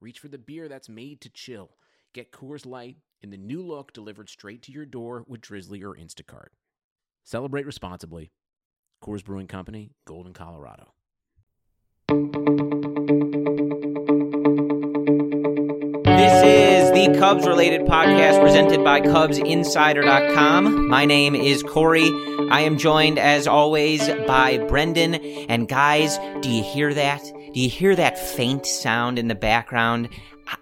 reach for the beer that's made to chill. Get Coors Light in the new look delivered straight to your door with Drizly or Instacart. Celebrate responsibly. Coors Brewing Company, Golden, Colorado. This is the Cubs related podcast presented by CubsInsider.com. My name is Corey. I am joined, as always, by Brendan. And guys, do you hear that? Do you hear that faint sound in the background?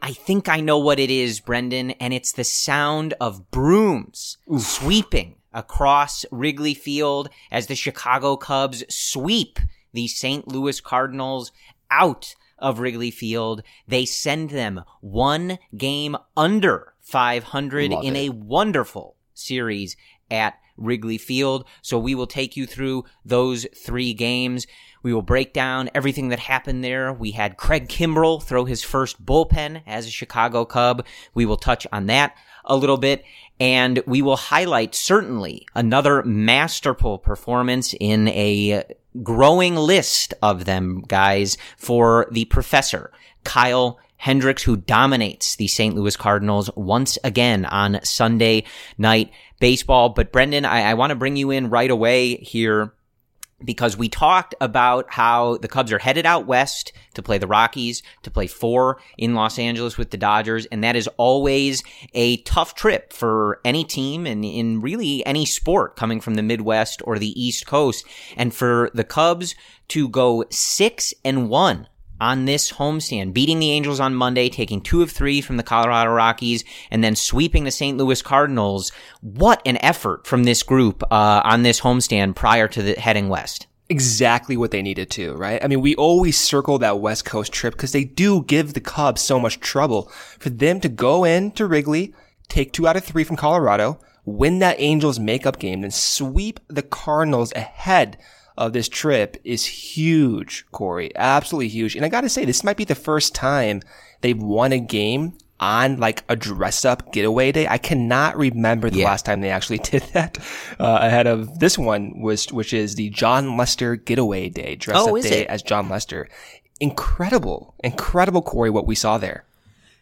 I think I know what it is, Brendan, and it's the sound of brooms sweeping across Wrigley Field as the Chicago Cubs sweep the St. Louis Cardinals out of Wrigley Field. They send them one game under 500 Love in it. a wonderful series at Wrigley Field. So we will take you through those three games. We will break down everything that happened there. We had Craig Kimbrel throw his first bullpen as a Chicago Cub. We will touch on that a little bit. And we will highlight certainly another masterful performance in a growing list of them, guys, for the professor, Kyle Hendricks, who dominates the St. Louis Cardinals once again on Sunday night baseball. But Brendan, I, I want to bring you in right away here because we talked about how the Cubs are headed out west to play the Rockies, to play four in Los Angeles with the Dodgers, and that is always a tough trip for any team and in really any sport coming from the Midwest or the East Coast. And for the Cubs to go six and one on this homestand, beating the Angels on Monday, taking two of three from the Colorado Rockies, and then sweeping the St. Louis Cardinals. What an effort from this group uh, on this homestand prior to the heading west. exactly what they needed to, right? I mean, we always circle that West Coast trip because they do give the Cubs so much trouble. For them to go in to Wrigley, take two out of three from Colorado, win that Angels makeup game, then sweep the Cardinals ahead of this trip is huge, Corey. Absolutely huge. And I gotta say, this might be the first time they've won a game on like a dress up getaway day. I cannot remember the Yeah. last time they actually did that uh, ahead of this one was, which is the Jon Lester getaway day, dress Oh, up day it? as Jon Lester. Incredible, incredible, Corey, what we saw there.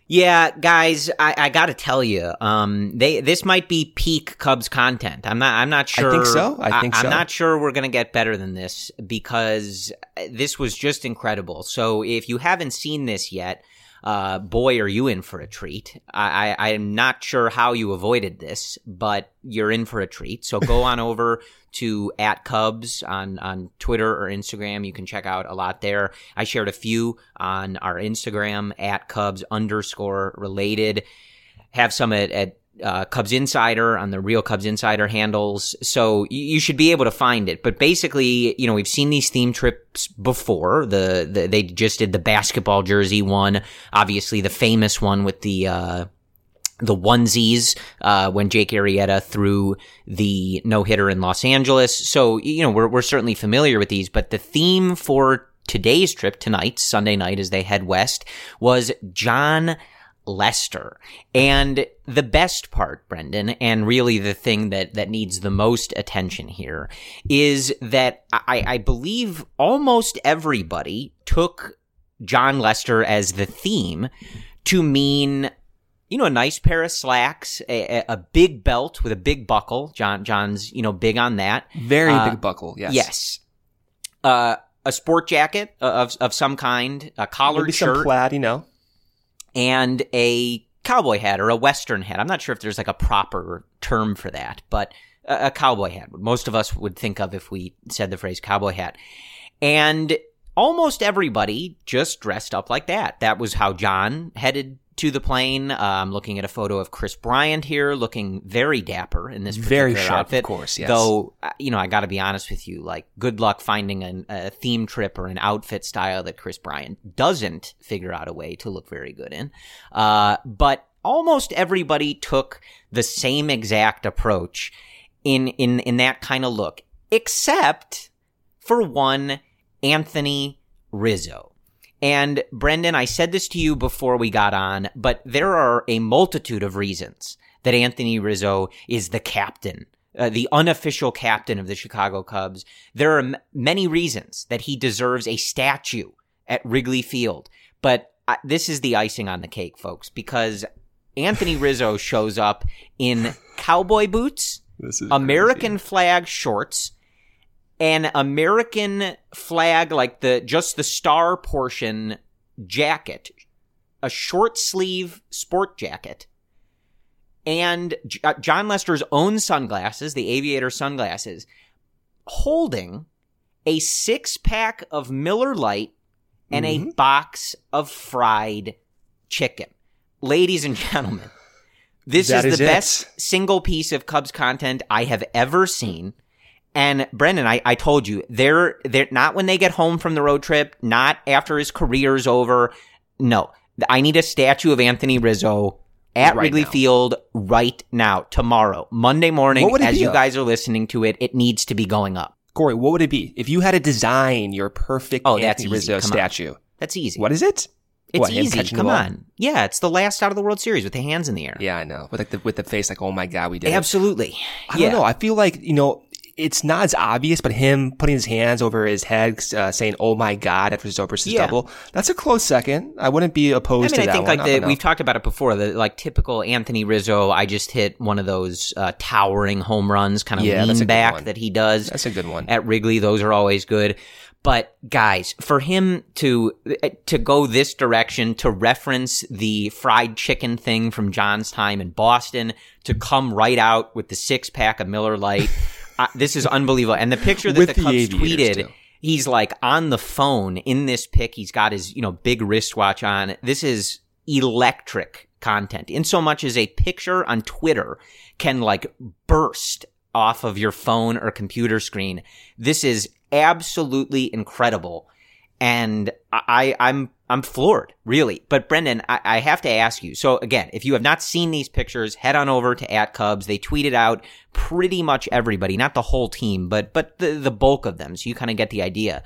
Yeah, guys, I, I got to tell you, um, they this might be peak Cubs content. I'm not. I'm not sure. I think so. I think am so. I'm not sure we're gonna get better than this because this was just incredible. So if you haven't seen this yet, uh, boy, are you in for a treat. I, I I'm not sure how you avoided this, but you're in for a treat. So go on over to at Cubs on on Twitter or Instagram. You can check out a lot there. I shared a few on our Instagram at Cubs underscore related. Have some at, at uh, Cubs Insider on the Real Cubs Insider handles. So you, you should be able to find it. But basically, you know, we've seen these theme trips before. The, the they just did the basketball jersey one, obviously the famous one with the. Uh, the onesies uh, when Jake Arrieta threw the no hitter in Los Angeles. So you know we're we're certainly familiar with these, but the theme for today's trip tonight, Sunday night, as they head west, was Jon Lester. And the best part, Brendan, and really the thing that, that needs the most attention here is that I, I believe almost everybody took Jon Lester as the theme to mean you know, a nice pair of slacks, a, a- big belt with a big buckle. Jon, Jon's, you know, big on that. Very Uh, big buckle. Yes. Yes. Uh, a sport jacket of of some kind, a collared Maybe some shirt, plaid, you know. And a cowboy hat or a western hat. I'm not sure if there's like a proper term for that, but a, a cowboy hat. Most of us would think of if we said the phrase cowboy hat. And almost everybody just dressed up like that. That was how Jon headed to the plane. Uh, I'm looking at a photo of Kris Bryant here, looking very dapper in this Very particular sharp, of course, yes. Though, uh, you know, I got to be honest with you. Like, good luck finding an, a theme trip or an outfit style that Kris Bryant doesn't figure out a way to look very good in. Uh, but almost everybody took the same exact approach in in in that kind of look, except for one Anthony Rizzo. And Brendan, I said this to you before we got on, but there are a multitude of reasons that Anthony Rizzo is the captain, uh, the unofficial captain of the Chicago Cubs. There are m- many reasons that he deserves a statue at Wrigley Field. But uh, this is the icing on the cake, folks, because Anthony Rizzo shows up in cowboy boots, American flag shorts, an American flag, like the just the star portion jacket, a short sleeve sport jacket, and J- uh, Jon Lester's own sunglasses, the aviator sunglasses, holding a six pack of Miller Lite and a box of fried chicken. Ladies and gentlemen, this is is the it. best single piece of Cubs content I have ever seen. And Brendan, I, I told you, they're they're not when they get home from the road trip, not after his career's over. No. I need a statue of Anthony Rizzo at Right Wrigley now. Field right now, tomorrow, Monday morning, What would it as you of? guys are listening to it, it needs to be going up. Corey, what would it be if you had to design your perfect Oh, Anthony. Rizzo Come on. statue? That's easy. What is it? It's What, easy. Come on. Yeah, it's the last out of the World Series with the hands in the air. Yeah, I know. With like the with the face, like, oh my god, we did. it. Absolutely. I yeah. don't know. I feel like you know it's not as obvious, but him putting his hands over his head, uh, saying "Oh my God" after his versus Yeah. double, that's a close second. I wouldn't be I opposed mean, to I that think one. like the, we've talked about it before. The like typical Anthony Rizzo. I just hit one of those uh, towering home runs, kind of Yeah, lean back that he does. That's a good one. at Wrigley. Those are always good. But guys, for him to to go this direction, to reference the fried chicken thing from Jon's time in Boston, to come right out with the six pack of Miller Lite, uh, this is unbelievable. And the picture that With the Cubs tweeted. too. He's like on the phone in this pic. He's got his, you know, big wristwatch on. This is electric content in so much as a picture on Twitter can like burst off of your phone or computer screen. This is absolutely incredible. And I, I'm, I'm floored, really. But Brendan, I, I have to ask you. So again, if you have not seen these pictures, head on over to at Cubs. They tweeted out pretty much everybody, not the whole team, but, but the, the bulk of them. So you kind of get the idea.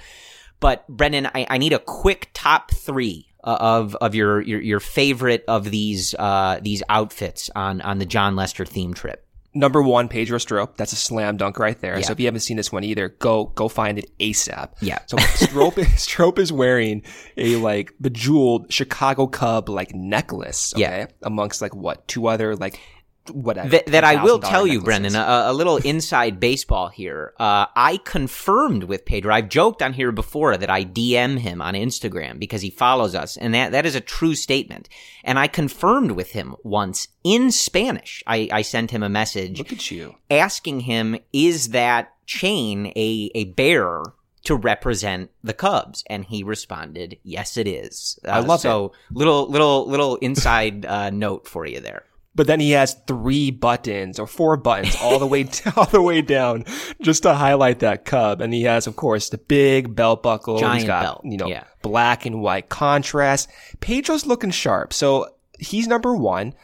But Brendan, I, I need a quick top three uh, of of your, your your favorite of these uh these outfits on on the Jon Lester theme trip. Number one, Pedro Strop. That's a slam dunk right there. Yeah. So if you haven't seen this one either, go go find it ASAP. Yeah. So Strop Strop is wearing a like bejeweled Chicago Cub like necklace. Okay? Yeah. Amongst like what two other like whatever That, that I will $10,000 tell you. Brendan, a, a little inside baseball here. Uh, I confirmed with Pedro. I've joked on here before that I DM him on Instagram because he follows us, and that, that is a true statement. And I confirmed with him once in Spanish. I, I sent him a message Look at you. asking him, is that chain a, a bear to represent the Cubs? And he responded, yes, it is. Uh, I love so little, little, little inside, uh, note for you there. But then he has three buttons or four buttons all the way all the way down just to highlight that cub. And he has, of course, the big belt buckle. Giant He's got, belt, you know, yeah. black and white contrast. Pedro's looking sharp. So he's number one.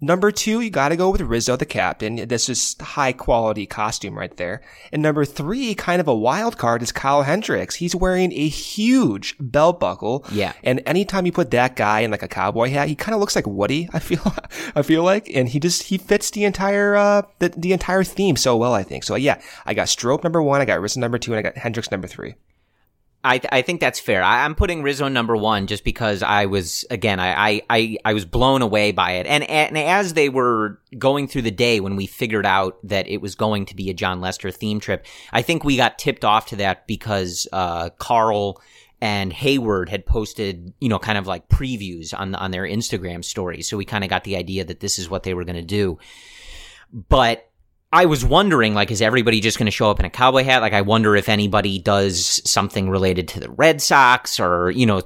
Number two, you gotta go with Rizzo, the captain. This is high quality costume right there. And number three, kind of a wild card is Kyle Hendricks. He's wearing a huge belt buckle. Yeah. And anytime you put that guy in like a cowboy hat, he kind of looks like Woody. I feel, I feel like, and he just he fits the entire uh the, the entire theme so well. I think so. Yeah, I got Strop number one, I got Rizzo number two, and I got Hendricks number three. I, I think that's fair. I, I'm putting Rizzo number one just because I was again I, I, I, I was blown away by it, and and as they were going through the day when we figured out that it was going to be a Jon Lester theme trip, I think we got tipped off to that because uh, Carl and Heyward had posted you know kind of like previews on on their Instagram stories, so we kind of got the idea that this is what they were going to do, but I was wondering, like, is everybody just going to show up in a cowboy hat? Like, I wonder if anybody does something related to the Red Sox or, you know,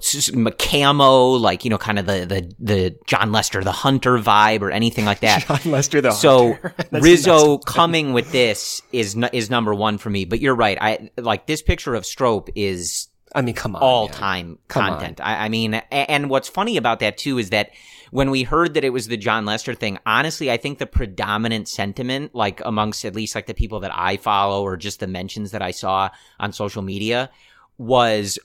camo, like, you know, kind of the, the, the Jon Lester, the hunter vibe or anything like that. Jon Lester, the so hunter. Rizzo coming with this is, is number one for me. But you're right. I like this picture of Strop is I mean, come on. all time content. I, I mean, and what's funny about that too is that when we heard that it was the Jon Lester thing, honestly, I think the predominant sentiment, like amongst at least like the people that I follow or just the mentions that I saw on social media, was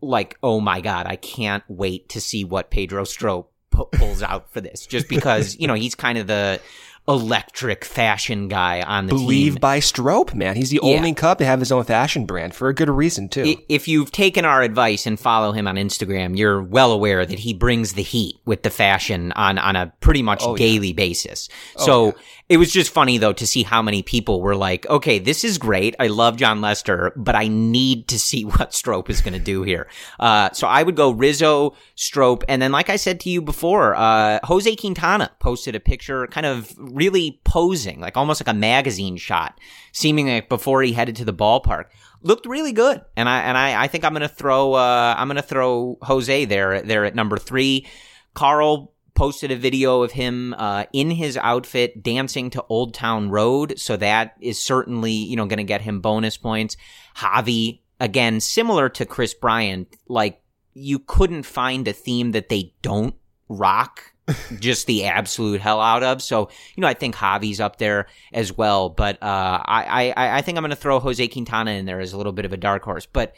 like, oh my god, I can't wait to see what Pedro Strop pu- pulls out for this, just because you know he's kind of the electric fashion guy on the Believe team. by Strop, man. He's the Yeah. only Cub to have his own fashion brand for a good reason too. If you've taken our advice and follow him on Instagram, you're well aware that he brings the heat with the fashion on on a pretty much Oh, yeah. daily basis. Oh, so it was just funny though to see how many people were like, "Okay, this is great. I love Jon Lester, but I need to see what Strop is going to do here." Uh, so I would go Rizzo, Strop, and then like I said to you before, uh, Jose Quintana posted a picture, kind of really posing, like almost like a magazine shot, seeming like before he headed to the ballpark looked really good, and I and I, I think I'm gonna throw uh, I'm gonna throw Jose there there at number three. Carl posted a video of him uh, in his outfit dancing to Old Town Road, so that is certainly you know gonna get him bonus points. Javi again, similar to Kris Bryant, like you couldn't find a theme that they don't rock just the absolute hell out of. So, you know, I think Javi's up there as well. But uh, I, I, I think I'm going to throw Jose Quintana in there as a little bit of a dark horse. But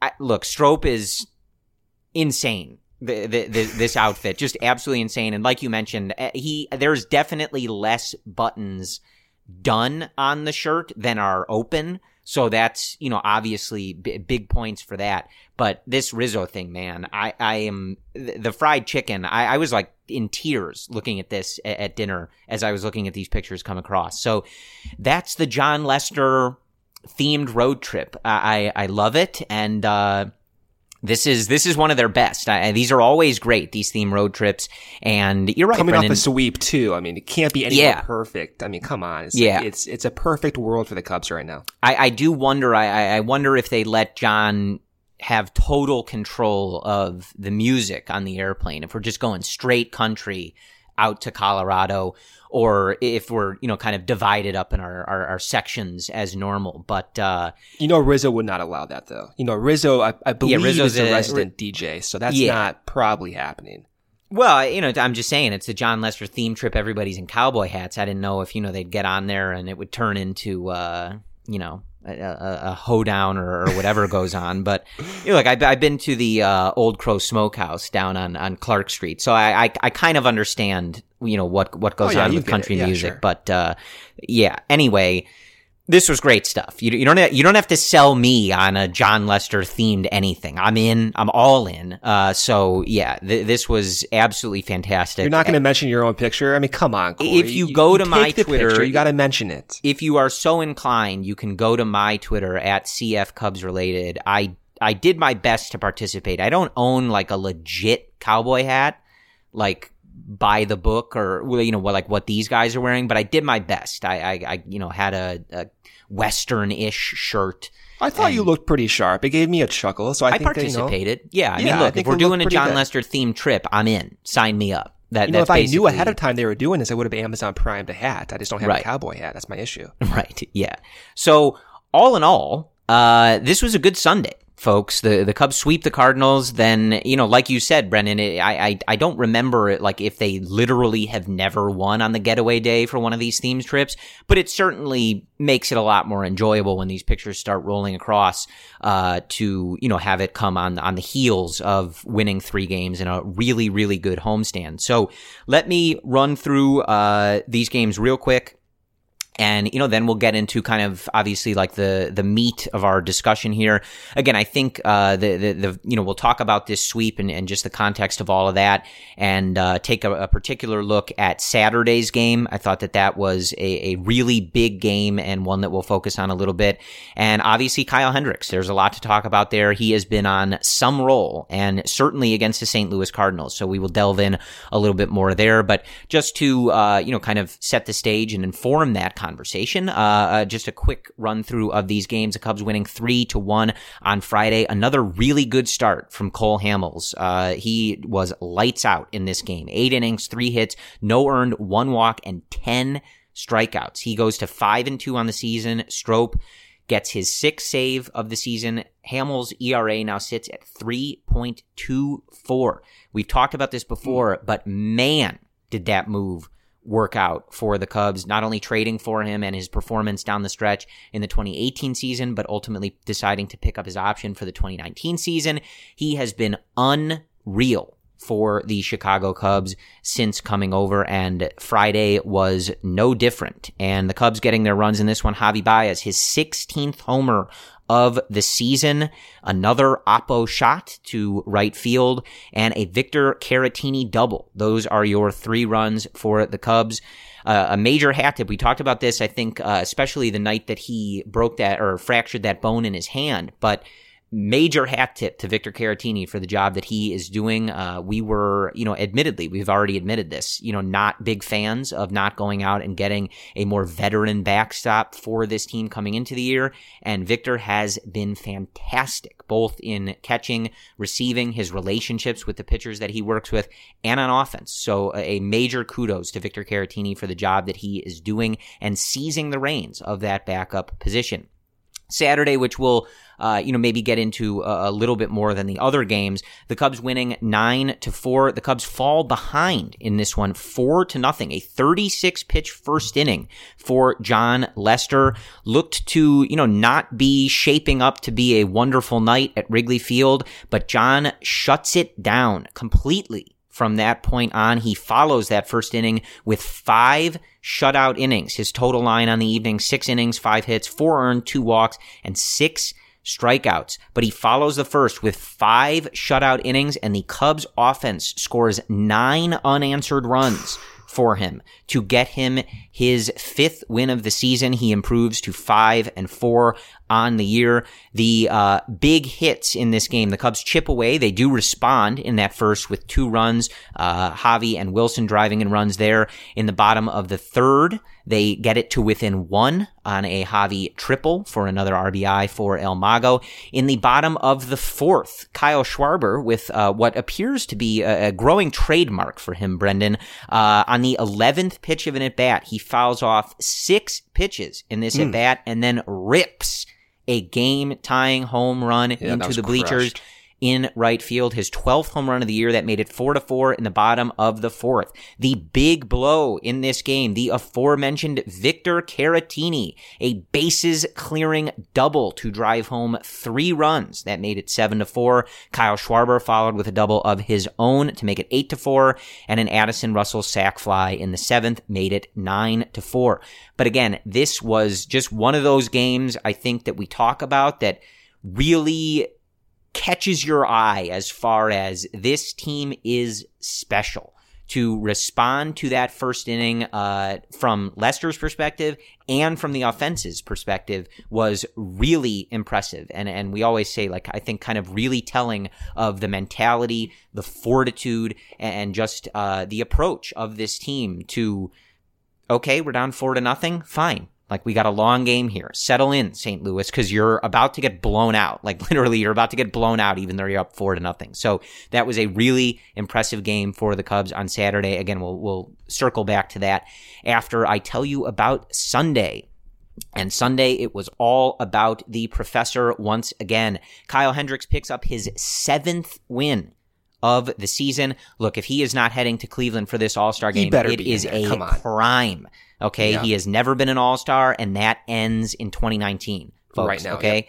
I, look, Strop is insane. The, the, this outfit just absolutely insane, and like you mentioned, eh, he there's definitely less buttons done on the shirt than are open. So that's, you know, obviously b- big points for that. But this Rizzo thing, man, I, I am the, fried chicken. I, I was like in tears looking at this at, at dinner as I was looking at these pictures come across. So that's the Jon Lester themed road trip. I, I, I love it. And, uh, this is this is one of their best. I, these are always great. These theme road trips, and you're right, Coming Brendan. off a sweep too. I mean, it can't be any Yeah. more perfect. I mean, come on. It's, Yeah. it's it's a perfect world for the Cubs right now. I, I do wonder. I- I wonder if they let Jon have total control of the music on the airplane. If we're just going straight country out to Colorado, or if we're you know kind of divided up in our our, our sections as normal. But uh, You know, Rizzo would not allow that though. You know, Rizzo, I, I believe Rizzo's is a a- resident DJ, so that's Yeah. not probably happening. Well, you know, I'm just saying it's a Jon Lester theme trip. Everybody's in cowboy hats. I didn't know if you know they'd get on there and it would turn into, uh, you know, a, a, a hoedown or, or whatever goes on. But you know, like I've, I've been to the uh, Old Crow Smokehouse down on, on Clark Street, so I, I I kind of understand you know what what goes Oh, yeah, on with country. Yeah, music. sure. But uh, yeah, anyway. This was great stuff. You, you don't have, you don't have to sell me on a Jon Lester themed anything. I'm in. I'm all in. Uh, so yeah, th- this was absolutely fantastic. You're not going to mention your own picture. I mean, come on. Corey. If you go to my Twitter- picture, you got to mention it. if you are so inclined, you can go to my Twitter at CF Cubs related. I I did my best to participate. I don't own like a legit cowboy hat, like by the book or you know what like what these guys are wearing, but I did my best. I I, I you know had a, a western ish shirt. I thought you looked pretty sharp. It gave me a chuckle, so I, I, think that, you know, participated. yeah, I Yeah, mean, I look, if think we're doing a Jon good. Lester themed trip, I'm in. Sign me up. That you know, if I knew ahead of time they were doing this, I would have Amazon Prime a hat. I just don't have Right. a cowboy hat. That's my issue. Right. Yeah. So all in all, uh, this was a good Sunday, folks. The the Cubs sweep the Cardinals. Then you know, like you said, Brendan, it, I, I I don't remember it like if they literally have never won on the getaway day for one of these themes trips, but it certainly makes it a lot more enjoyable when these pictures start rolling across. Uh, to you know have it come on on the heels of winning three games in a really really good homestand. So let me run through uh these games real quick and you know then we'll get into kind of obviously like the the meat of our discussion here. Again i think uh the the, the you know we'll talk about this sweep and, and just the context of all of that and uh take a, a particular look at saturday's game. I thought that that was a, a really big game and one that we'll focus on a little bit. And obviously kyle hendricks there's a lot to talk about there. He has been on some role and certainly against the st louis cardinals. So we will delve in a little bit more there. But just to uh you know kind of set the stage and inform that conversation. Uh, uh, just a quick run through of these games. The Cubs winning three to one on Friday. Another really good start from Cole Hamels. Uh, he was lights out in this game. Eight innings, three hits, no earned, one walk, and 10 strikeouts. He goes to five and two on the season. Strop gets his sixth save of the season. Hamels' ERA now sits at 3.24. We've talked about this before, but man, did that move work out for the Cubs, not only trading for him and his performance down the stretch in the 2018 season, but ultimately deciding to pick up his option for the 2019 season. He has been unreal for the Chicago Cubs since coming over, and Friday was no different. And the Cubs getting their runs in this one, Javi Baez, his 16th homer of the season, another Oppo shot to right field, and a Victor Caratini double. Those are your three runs for the Cubs. Uh, a major hat tip. We talked about this, I think, uh, especially the night that he broke that or fractured that bone in his hand, but major hat tip to Victor Caratini for the job that he is doing. Uh, we were, you know, admittedly, we've already admitted this, you know, not big fans of not going out and getting a more veteran backstop for this team coming into the year. And Victor has been fantastic, both in catching, receiving, his relationships with the pitchers that he works with, and on offense. So a major kudos to Victor Caratini for the job that he is doing and seizing the reins of that backup position. Saturday, which will uh, you know, maybe get into a, a, little bit more than the other games. The Cubs winning nine to four. The Cubs fall behind in this one, four to nothing. A 36 pitch first inning for Jon Lester looked to, you know, not be shaping up to be a wonderful night at Wrigley Field, but Jon shuts it down completely from that point on. He follows that first inning with five shutout innings. His total line on the evening, six innings, five hits, four earned, two walks, and six strikeouts, but he follows the first with five shutout innings, and the Cubs offense scores nine unanswered runs for him to get him his fifth win of the season. He improves to five and four on the year. The uh, big hits in this game, the Cubs chip away. They do respond in that first with two runs. Uh, Javi and Wilson driving in runs there in the bottom of the third. They get it to within one on a Javi triple for another RBI for El Mago. In the bottom of the fourth, Kyle Schwarber with uh, what appears to be a, growing trademark for him, Brendan. Uh, on the 11th pitch of an at bat, he fouls off six pitches in this mm. at bat and then rips a game tying home run yeah, into the bleachers. Crushed in right field, his 12th home run of the year that made it 4 to 4 in the bottom of the fourth. The big blow in this game, the aforementioned Victor Caratini, a bases clearing double to drive home three runs that made it 7 to 4. Kyle Schwarber followed with a double of his own to make it 8 to 4 and an Addison Russell sac fly in the 7th made it 9 to 4. But again, this was just one of those games I think that we talk about that really catches your eye as far as this team is special. To respond to that first inning uh, from Lester's perspective and from the offense's perspective was really impressive. And and we always say, like, I think kind of really telling of the mentality, the fortitude, and just uh, the approach of this team to, okay, we're down four to nothing, fine like we got a long game here. Settle in, St. Louis, because you're about to get blown out. Like literally, you're about to get blown out, even though you're up four to nothing. So that was a really impressive game for the Cubs on Saturday. Again, we'll we'll circle back to that after I tell you about Sunday. And Sunday, it was all about the professor once again. Kyle Hendricks picks up his seventh win of the season. Look, if he is not heading to Cleveland for this All Star game, it is a crime Okay. Yeah. He has never been an all star, and that ends in 2019. Folks, right now. Okay.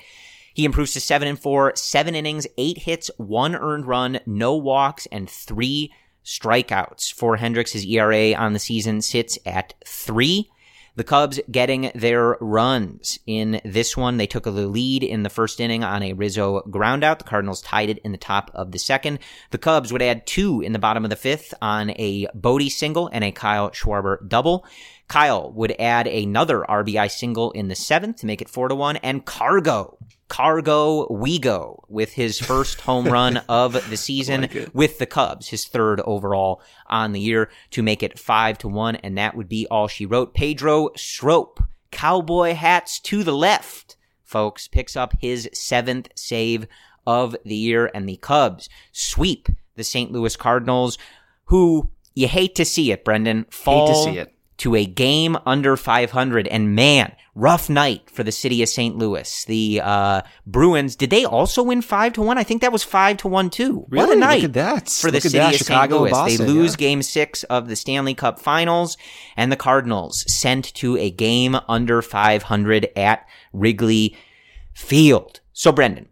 He improves to seven and four, seven innings, eight hits, one earned run, no walks, and three strikeouts for Hendricks. His ERA on the season sits at three. The Cubs getting their runs in this one. They took the lead in the first inning on a Rizzo groundout. The Cardinals tied it in the top of the second. The Cubs would add two in the bottom of the fifth on a Bote single and a Kyle Schwarber double. Kyle would add another RBI single in the seventh to make it four to one, and Cargo Cargo We Go with his first home run of the season Like with the Cubs, his third overall on the year to make it five to one, and that would be all she wrote. Pedro Strop, cowboy hats to the left, folks, picks up his seventh save of the year, and the Cubs sweep the St. Louis Cardinals, who you hate to see it, Brendan, fall hate to see it. To a game under 500. And man, rough night for the city of St. Louis. The uh, Bruins, did they also win 5 to 1? I think that was 5 to 1 too. What Really? a Look night at that. for the Look at city that. of Chicago, St. Louis. Boston, they lose yeah. game 6 of the Stanley Cup Finals and the Cardinals sent to a game under 500 at Wrigley Field. So Brendan,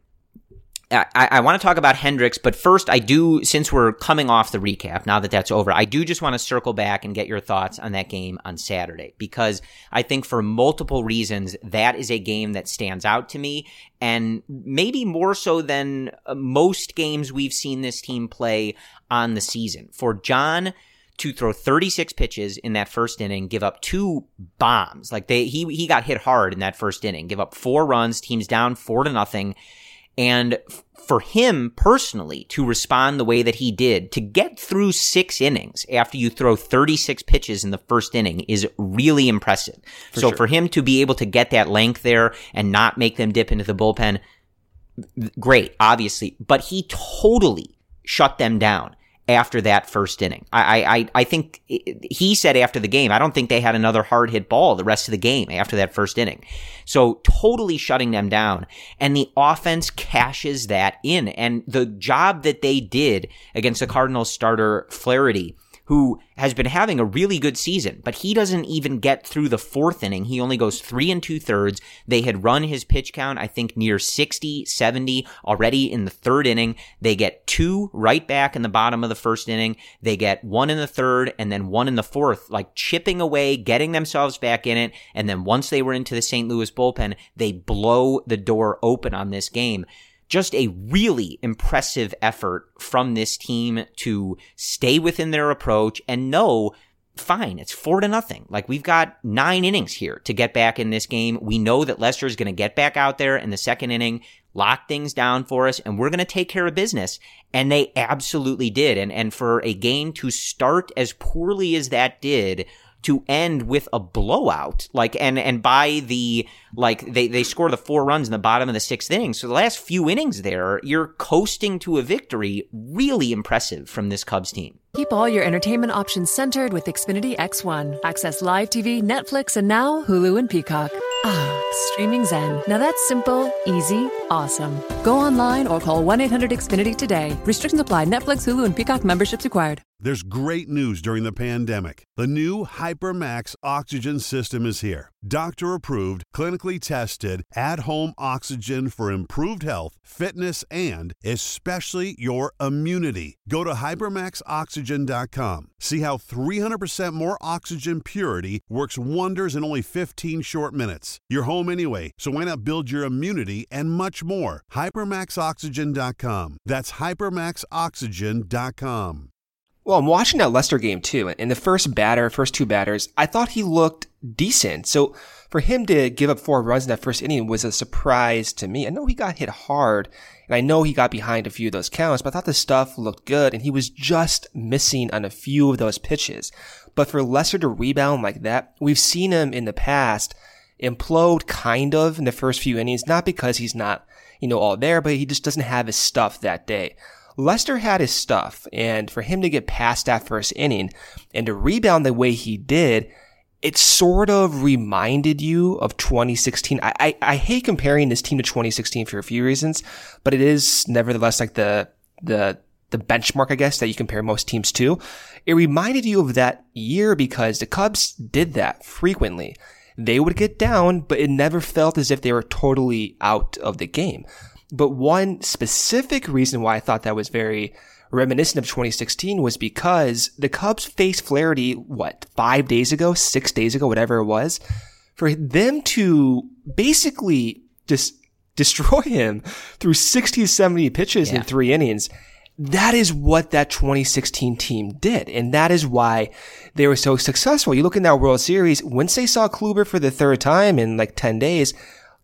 I, I want to talk about Hendricks, but first, I do, since we're coming off the recap, now that that's over, I do just want to circle back and get your thoughts on that game on Saturday, because I think for multiple reasons, that is a game that stands out to me, and maybe more so than uh, most games we've seen this team play on the season. For Jon to throw 36 pitches in that first inning, give up two bombs, like they, he, he got hit hard in that first inning, give up four runs, teams down four to nothing, and f- for him personally to respond the way that he did, to get through six innings after you throw 36 pitches in the first inning is really impressive. so for him to be able to get that length there and not make them dip into the bullpen, great, obviously, but he totally shut them down after that first inning. I, I, I think he said after the game, I don't think they had another hard hit ball the rest of the game after that first inning. So totally shutting them down. And the offense cashes that in. And the job that they did against the Cardinals starter Flaherty, who has been having a really good season, but he doesn't even get through the fourth inning. He only goes three and two thirds. They had run his pitch count, I think, near 60, 70 already in the third inning. They get two right back in the bottom of the first inning. They get one in the third and then one in the fourth, like chipping away, getting themselves back in it. And then once they were into the St. Louis bullpen, they blow the door open on this game just a really impressive effort from this team to stay within their approach and know fine it's four to nothing. Like we've got nine innings here to get back in this game. We know that lester is going to get back out there in the second inning lock things down for us and we're going to take care of business. And they absolutely did. And and for a game to start as poorly as that did to end with a blowout like and and by the like they they score the four runs in the bottom of the sixth inning so the last few innings there you're coasting to a victory really impressive from this cubs team Keep all your entertainment options centered with Xfinity X1. Access live TV, Netflix, and now Hulu and Peacock. Ah, streaming Zen. Now that's simple, easy, awesome. Go online or call 1 800 Xfinity today. Restrictions apply. Netflix, Hulu, and Peacock memberships required. There's great news during the pandemic. The new HyperMax oxygen system is here. Doctor approved, clinically tested, at home oxygen for improved health, fitness, and especially your immunity. Go to hypermaxoxygen.com. See how 300% more oxygen purity works wonders in only 15 short minutes. You're home anyway, so why not build your immunity and much more? Hypermaxoxygen.com. That's hypermaxoxygen.com. Well, I'm watching that Lester game too, and the first batter, first two batters, I thought he looked decent. So for him to give up four runs in that first inning was a surprise to me. I know he got hit hard, and I know he got behind a few of those counts, but I thought the stuff looked good, and he was just missing on a few of those pitches. But for Lester to rebound like that, we've seen him in the past implode kind of in the first few innings, not because he's not, you know, all there, but he just doesn't have his stuff that day. Lester had his stuff, and for him to get past that first inning and to rebound the way he did, it sort of reminded you of 2016. I, I, I hate comparing this team to 2016 for a few reasons, but it is nevertheless like the, the, the benchmark, I guess, that you compare most teams to. It reminded you of that year because the Cubs did that frequently. They would get down, but it never felt as if they were totally out of the game. But one specific reason why I thought that was very reminiscent of 2016 was because the Cubs faced Flaherty, what, five days ago, six days ago, whatever it was. For them to basically just destroy him through 60, 70 pitches Yeah. in three innings, that is what that 2016 team did. And that is why they were so successful. You look in that World Series, once they saw Kluber for the third time in like 10 days,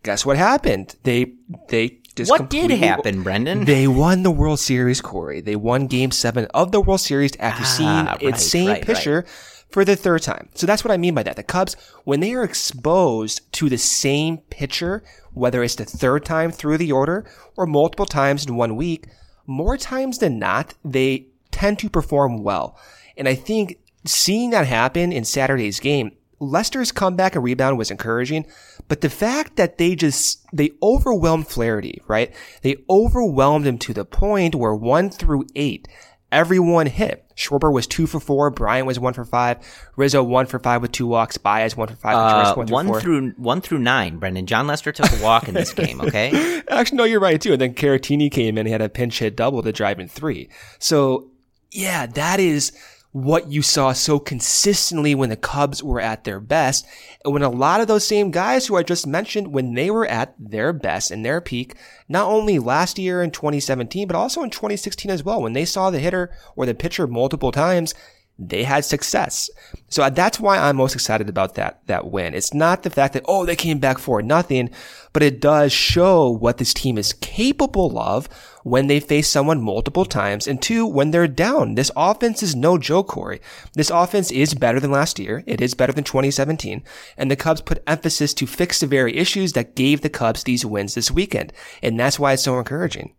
guess what happened? They they just What did happen, Brendan? They won the World Series, Corey. They won Game Seven of the World Series after Ah, seeing right, its same right, pitcher for the third time. So that's what I mean by that. The Cubs, when they are exposed to the same pitcher, whether it's the third time through the order or multiple times in one week, more times than not, they tend to perform well. And I think seeing that happen in Saturday's game, Lester's comeback and rebound was encouraging, but the fact that they just, they overwhelmed Flaherty, right? They overwhelmed him to the point where one through eight, everyone hit. Schwarber was two for four, Bryant was one for five, Rizzo one for five with two walks, Baez one for five, Uh, one, one through four. through one through nine, Brendan. Jon Lester took a walk in this game. Okay, Actually, no, you're right too. And then Caratini came in, he had a pinch hit double to drive in three. So yeah, that is what you saw so consistently when the Cubs were at their best. And when a lot of those same guys who I just mentioned, when they were at their best and their peak, not only last year in 2017, but also in 2016 as well, when they saw the hitter or the pitcher multiple times, they had success. So uh, that's why I'm most excited about that, that win. It's not the fact that, oh, they came back for nothing, but it does show what this team is capable of when they face someone multiple times. And two, when they're down. This offense is no joke, Corey. This offense is better than last year. It is better than 2017. And the Cubs put emphasis to fix the very issues that gave the Cubs these wins this weekend. And that's why it's so encouraging.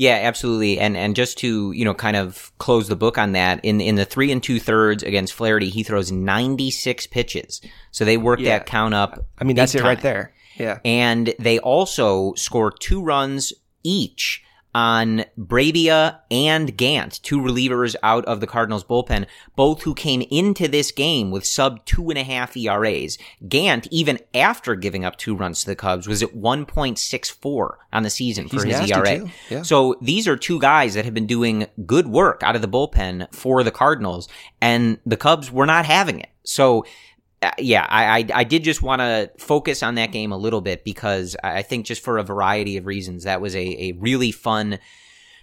Yeah, absolutely. And and just to you know kind of close the book on that, in in the three and two thirds against Flaherty, he throws ninety six pitches. So they work Yeah. that count up. I mean, that's it right there. Yeah. And they also score two runs each on Brebbia and Gant, two relievers out of the Cardinals bullpen, both who came into this game with sub two and a half ERAs. Gant, even after giving up two runs to the Cubs, was at 1.64 on the season for He's his ERA. Yeah. So these are two guys that have been doing good work out of the bullpen for the Cardinals, and the Cubs were not having it. So uh, yeah, I, I I did just want to focus on that game a little bit because I think just for a variety of reasons that was a, a really fun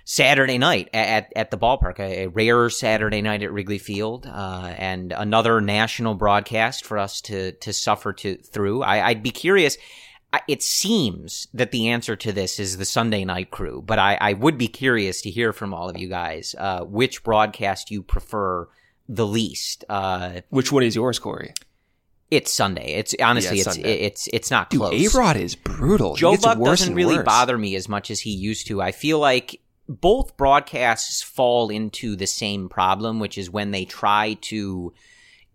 Saturday night at at the ballpark, a, a rare Saturday night at Wrigley Field, uh, and another national broadcast for us to to suffer to through. I, I'd be curious. It seems that the answer to this is the Sunday night crew, but I, I would be curious to hear from all of you guys uh, which broadcast you prefer the least. Uh, Which one is yours, Corey? It's Sunday. It's honestly, Yeah, it's it's Sunday. it's it's not Dude, close. A-Rod is brutal. Joe Buck doesn't really worse. bother me as much as he used to. I feel like both broadcasts fall into the same problem, which is when they try to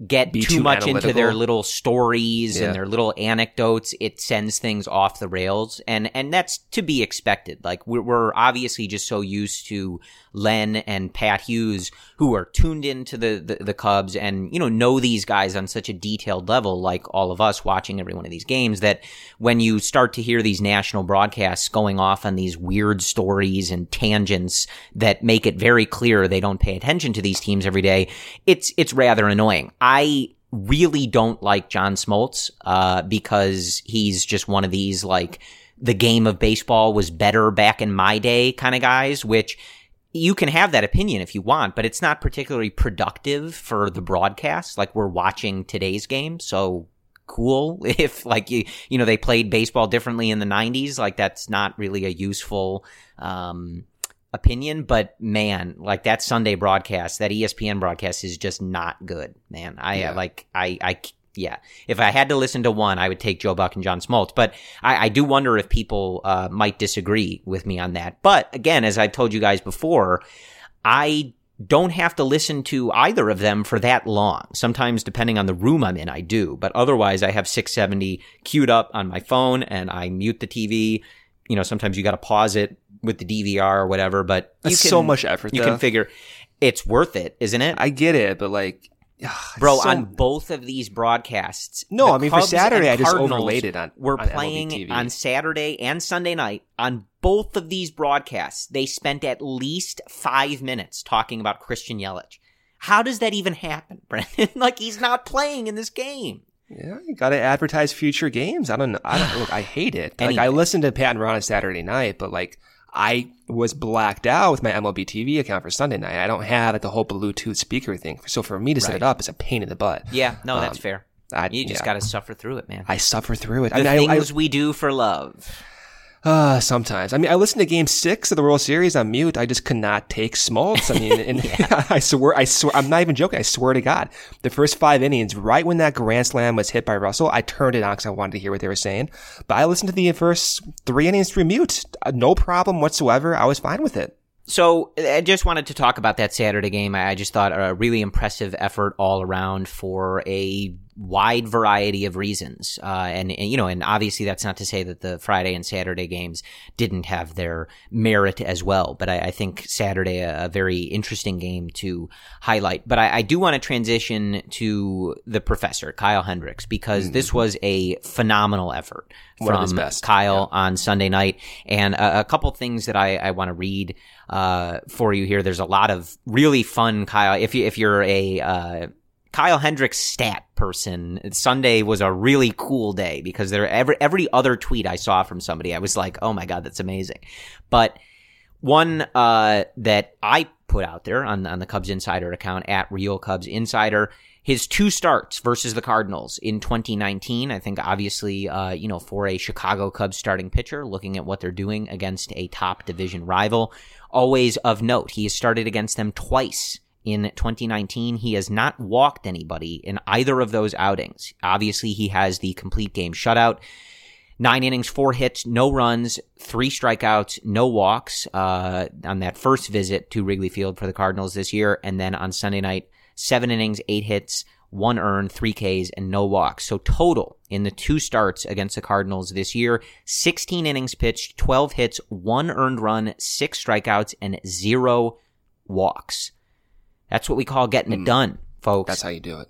get too, too much into their little stories Yeah. and their little anecdotes, it sends things off the rails, and and that's to be expected. Like we're, we're obviously just so used to Len and Pat Hughes, who are tuned into the, the the Cubs and you know know these guys on such a detailed level, like all of us watching every one of these games. That when you start to hear these national broadcasts going off on these weird stories and tangents that make it very clear they don't pay attention to these teams every day, it's it's rather annoying. I really don't like John Smoltz uh, because he's just one of these like the game of baseball was better back in my day kind of guys, which you can have that opinion if you want, but it's not particularly productive for the broadcast. Like we're watching today's game, so cool if like you you know they played baseball differently in the 90s like that's not really a useful um opinion but man like that sunday broadcast that espn broadcast is just not good man i Yeah. like i i yeah if i had to listen to one i would take joe buck and john smoltz but i, I do wonder if people uh, might disagree with me on that but again as i've told you guys before i don't have to listen to either of them for that long. Sometimes, depending on the room I'm in, I do. But otherwise, I have 670 queued up on my phone and I mute the TV. You know, sometimes you got to pause it with the DVR or whatever. But That's so much effort, You though. can figure it's worth it, isn't it? I get it, but like, Bro, so- on both of these broadcasts. No, I mean, for Saturday, I just overlaid it on- We're on playing on Saturday and Sunday night on both of these broadcasts. They spent at least five minutes talking about Christian Yelich. How does that even happen, Brendan? like he's not playing in this game. Yeah, you got to advertise future games. I don't know. I don't look. I hate it. Like I listened to Pat and Ron on Saturday night, but like I was blacked out with my MLB TV account for Sunday night. I don't have like the whole Bluetooth speaker thing. So for me to set it up is a pain in the butt. Yeah, no, that's Um, fair. I, You just yeah. got to suffer through it, man. I suffer through it. the I mean, I- I- things we do for love. Uh, sometimes. I mean, I listened to game six of the World Series on mute. I just could not take Smoltz. I mean, and I swear, I swear, I'm not even joking. I swear to God, the first five innings, right when that grand slam was hit by Russell, I turned it on because I wanted to hear what they were saying. But I listened to the first three innings through mute. Uh, No problem whatsoever. I was fine with it. So I just wanted to talk about that Saturday game. I just thought a really impressive effort all around for a wide variety of reasons. Uh, and, and, you know, and obviously that's not to say that the Friday and Saturday games didn't have their merit as well. But I, I think Saturday, a, a very interesting game to highlight. But I, I do want to transition to the professor, Kyle Hendricks, because this was a phenomenal effort. One from. Kyle on Sunday night. And a, a couple things that I, I want to read uh, for you here. There's a lot of really fun Kyle. If you if you're a uh, Kyle Hendricks stat person, Sunday was a really cool day because there every every other tweet I saw from somebody, I was like, oh my god, that's amazing. But one uh, that I put out there on on the Cubs Insider account at Real Cubs Insider. His two starts versus the Cardinals in 2019, I think obviously, uh, you know, for a Chicago Cubs starting pitcher, looking at what they're doing against a top division rival, always of note. He has started against them twice in 2019. He has not walked anybody in either of those outings. Obviously, he has the complete game shutout. Nine innings, four hits, no runs, three strikeouts, no walks uh, on that first visit to Wrigley Field for the Cardinals this year. And then on Sunday night, seven innings, eight hits, one earned, three Ks, and no walks. So total in the two starts against the Cardinals this year, 16 innings pitched, 12 hits, one earned run, six strikeouts, and zero walks. That's what we call getting it done, folks. That's how you do it.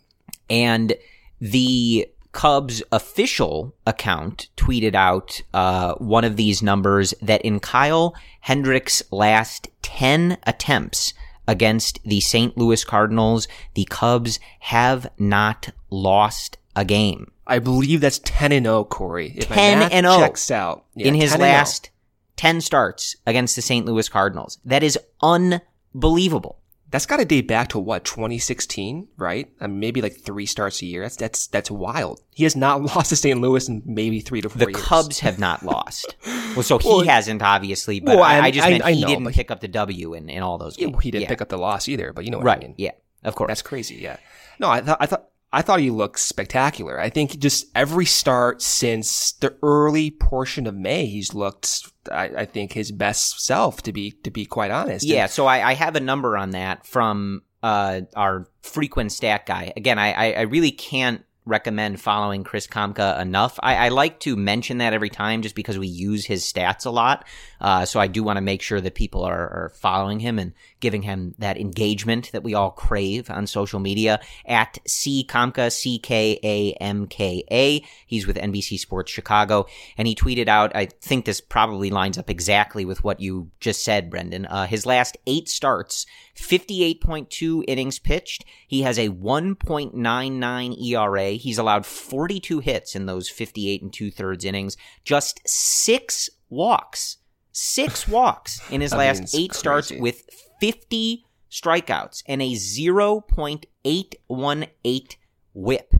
And the Cubs official account tweeted out uh, one of these numbers that in Kyle Hendricks' last 10 attempts against the St. Louis Cardinals, the Cubs have not lost a game. I believe that's 10 and 0, Corey. If my 10 math and 0 checks out. Yeah, in his 10 and oh. 0. last 10 starts against the St. Louis Cardinals. That is unbelievable. That's got to date back to what 2016, right? I mean, maybe like three starts a year. That's that's that's wild. He has not lost to St. Louis in maybe three to four The years. Cubs have not lost. Well, so he Well, hasn't obviously, but well, I, I- just I- meant I he know, didn't pick up the W in, in all those games. he didn't Yeah. pick up the loss either, but you know what right. I mean. Yeah, of course. That's crazy. Yeah. No, I thought I thought I thought he looked spectacular. I think just every start since the early portion of May, he's looked. I, I think his best self. To be to be quite honest. Yeah, so I, I have a number on that from uh, our frequent stat guy. Again, I, I, I really can't recommend following Chris Kamka enough. I, I like to mention that every time just because we use his stats a lot. Uh, so I do want to make sure that people are, are following him and giving him that engagement that we all crave on social media at C Kamka, C K A M K A. He's with NBC Sports Chicago. And he tweeted out, I think this probably lines up exactly with what you just said, Brendan. Uh, his last eight starts, 58.2 innings pitched. He has a 1.99 ERA. He's allowed 42 hits in those 58 and two thirds innings, just six walks. Six walks in his last eight starts with 50 strikeouts and a 0.818 whip.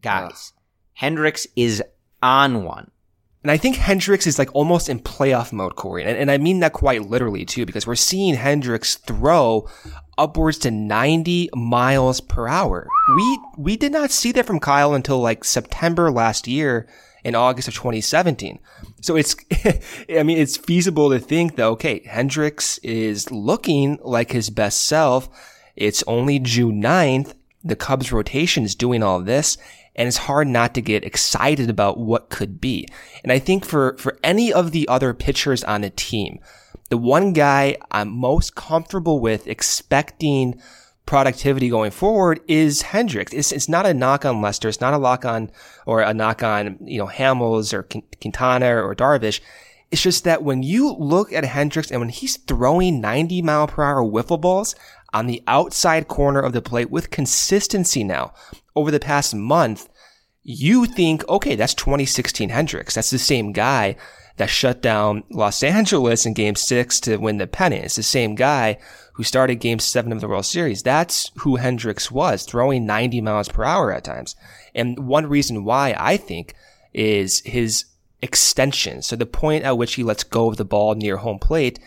Guys, Hendricks is on one. And I think Hendricks is like almost in playoff mode, Corey. And, and I mean that quite literally too, because we're seeing Hendricks throw upwards to 90 miles per hour. We, we did not see that from Kyle until like September last year in August of 2017. So it's, I mean, it's feasible to think though, okay, Hendricks is looking like his best self. It's only June 9th. The Cubs rotation is doing all this and it's hard not to get excited about what could be. And I think for, for any of the other pitchers on the team, the one guy I'm most comfortable with expecting productivity going forward is Hendricks. It's, it's not a knock on Lester. It's not a lock on or a knock on, you know, Hamels or Quintana or Darvish. It's just that when you look at Hendricks and when he's throwing 90 mile per hour wiffle balls on the outside corner of the plate with consistency now over the past month, you think, okay, that's 2016 Hendricks. That's the same guy that shut down Los Angeles in game six to win the pennant. It's the same guy who started game seven of the World Series. That's who Hendricks was, throwing 90 miles per hour at times. And one reason why I think is his extension. So the point at which he lets go of the ball near home plate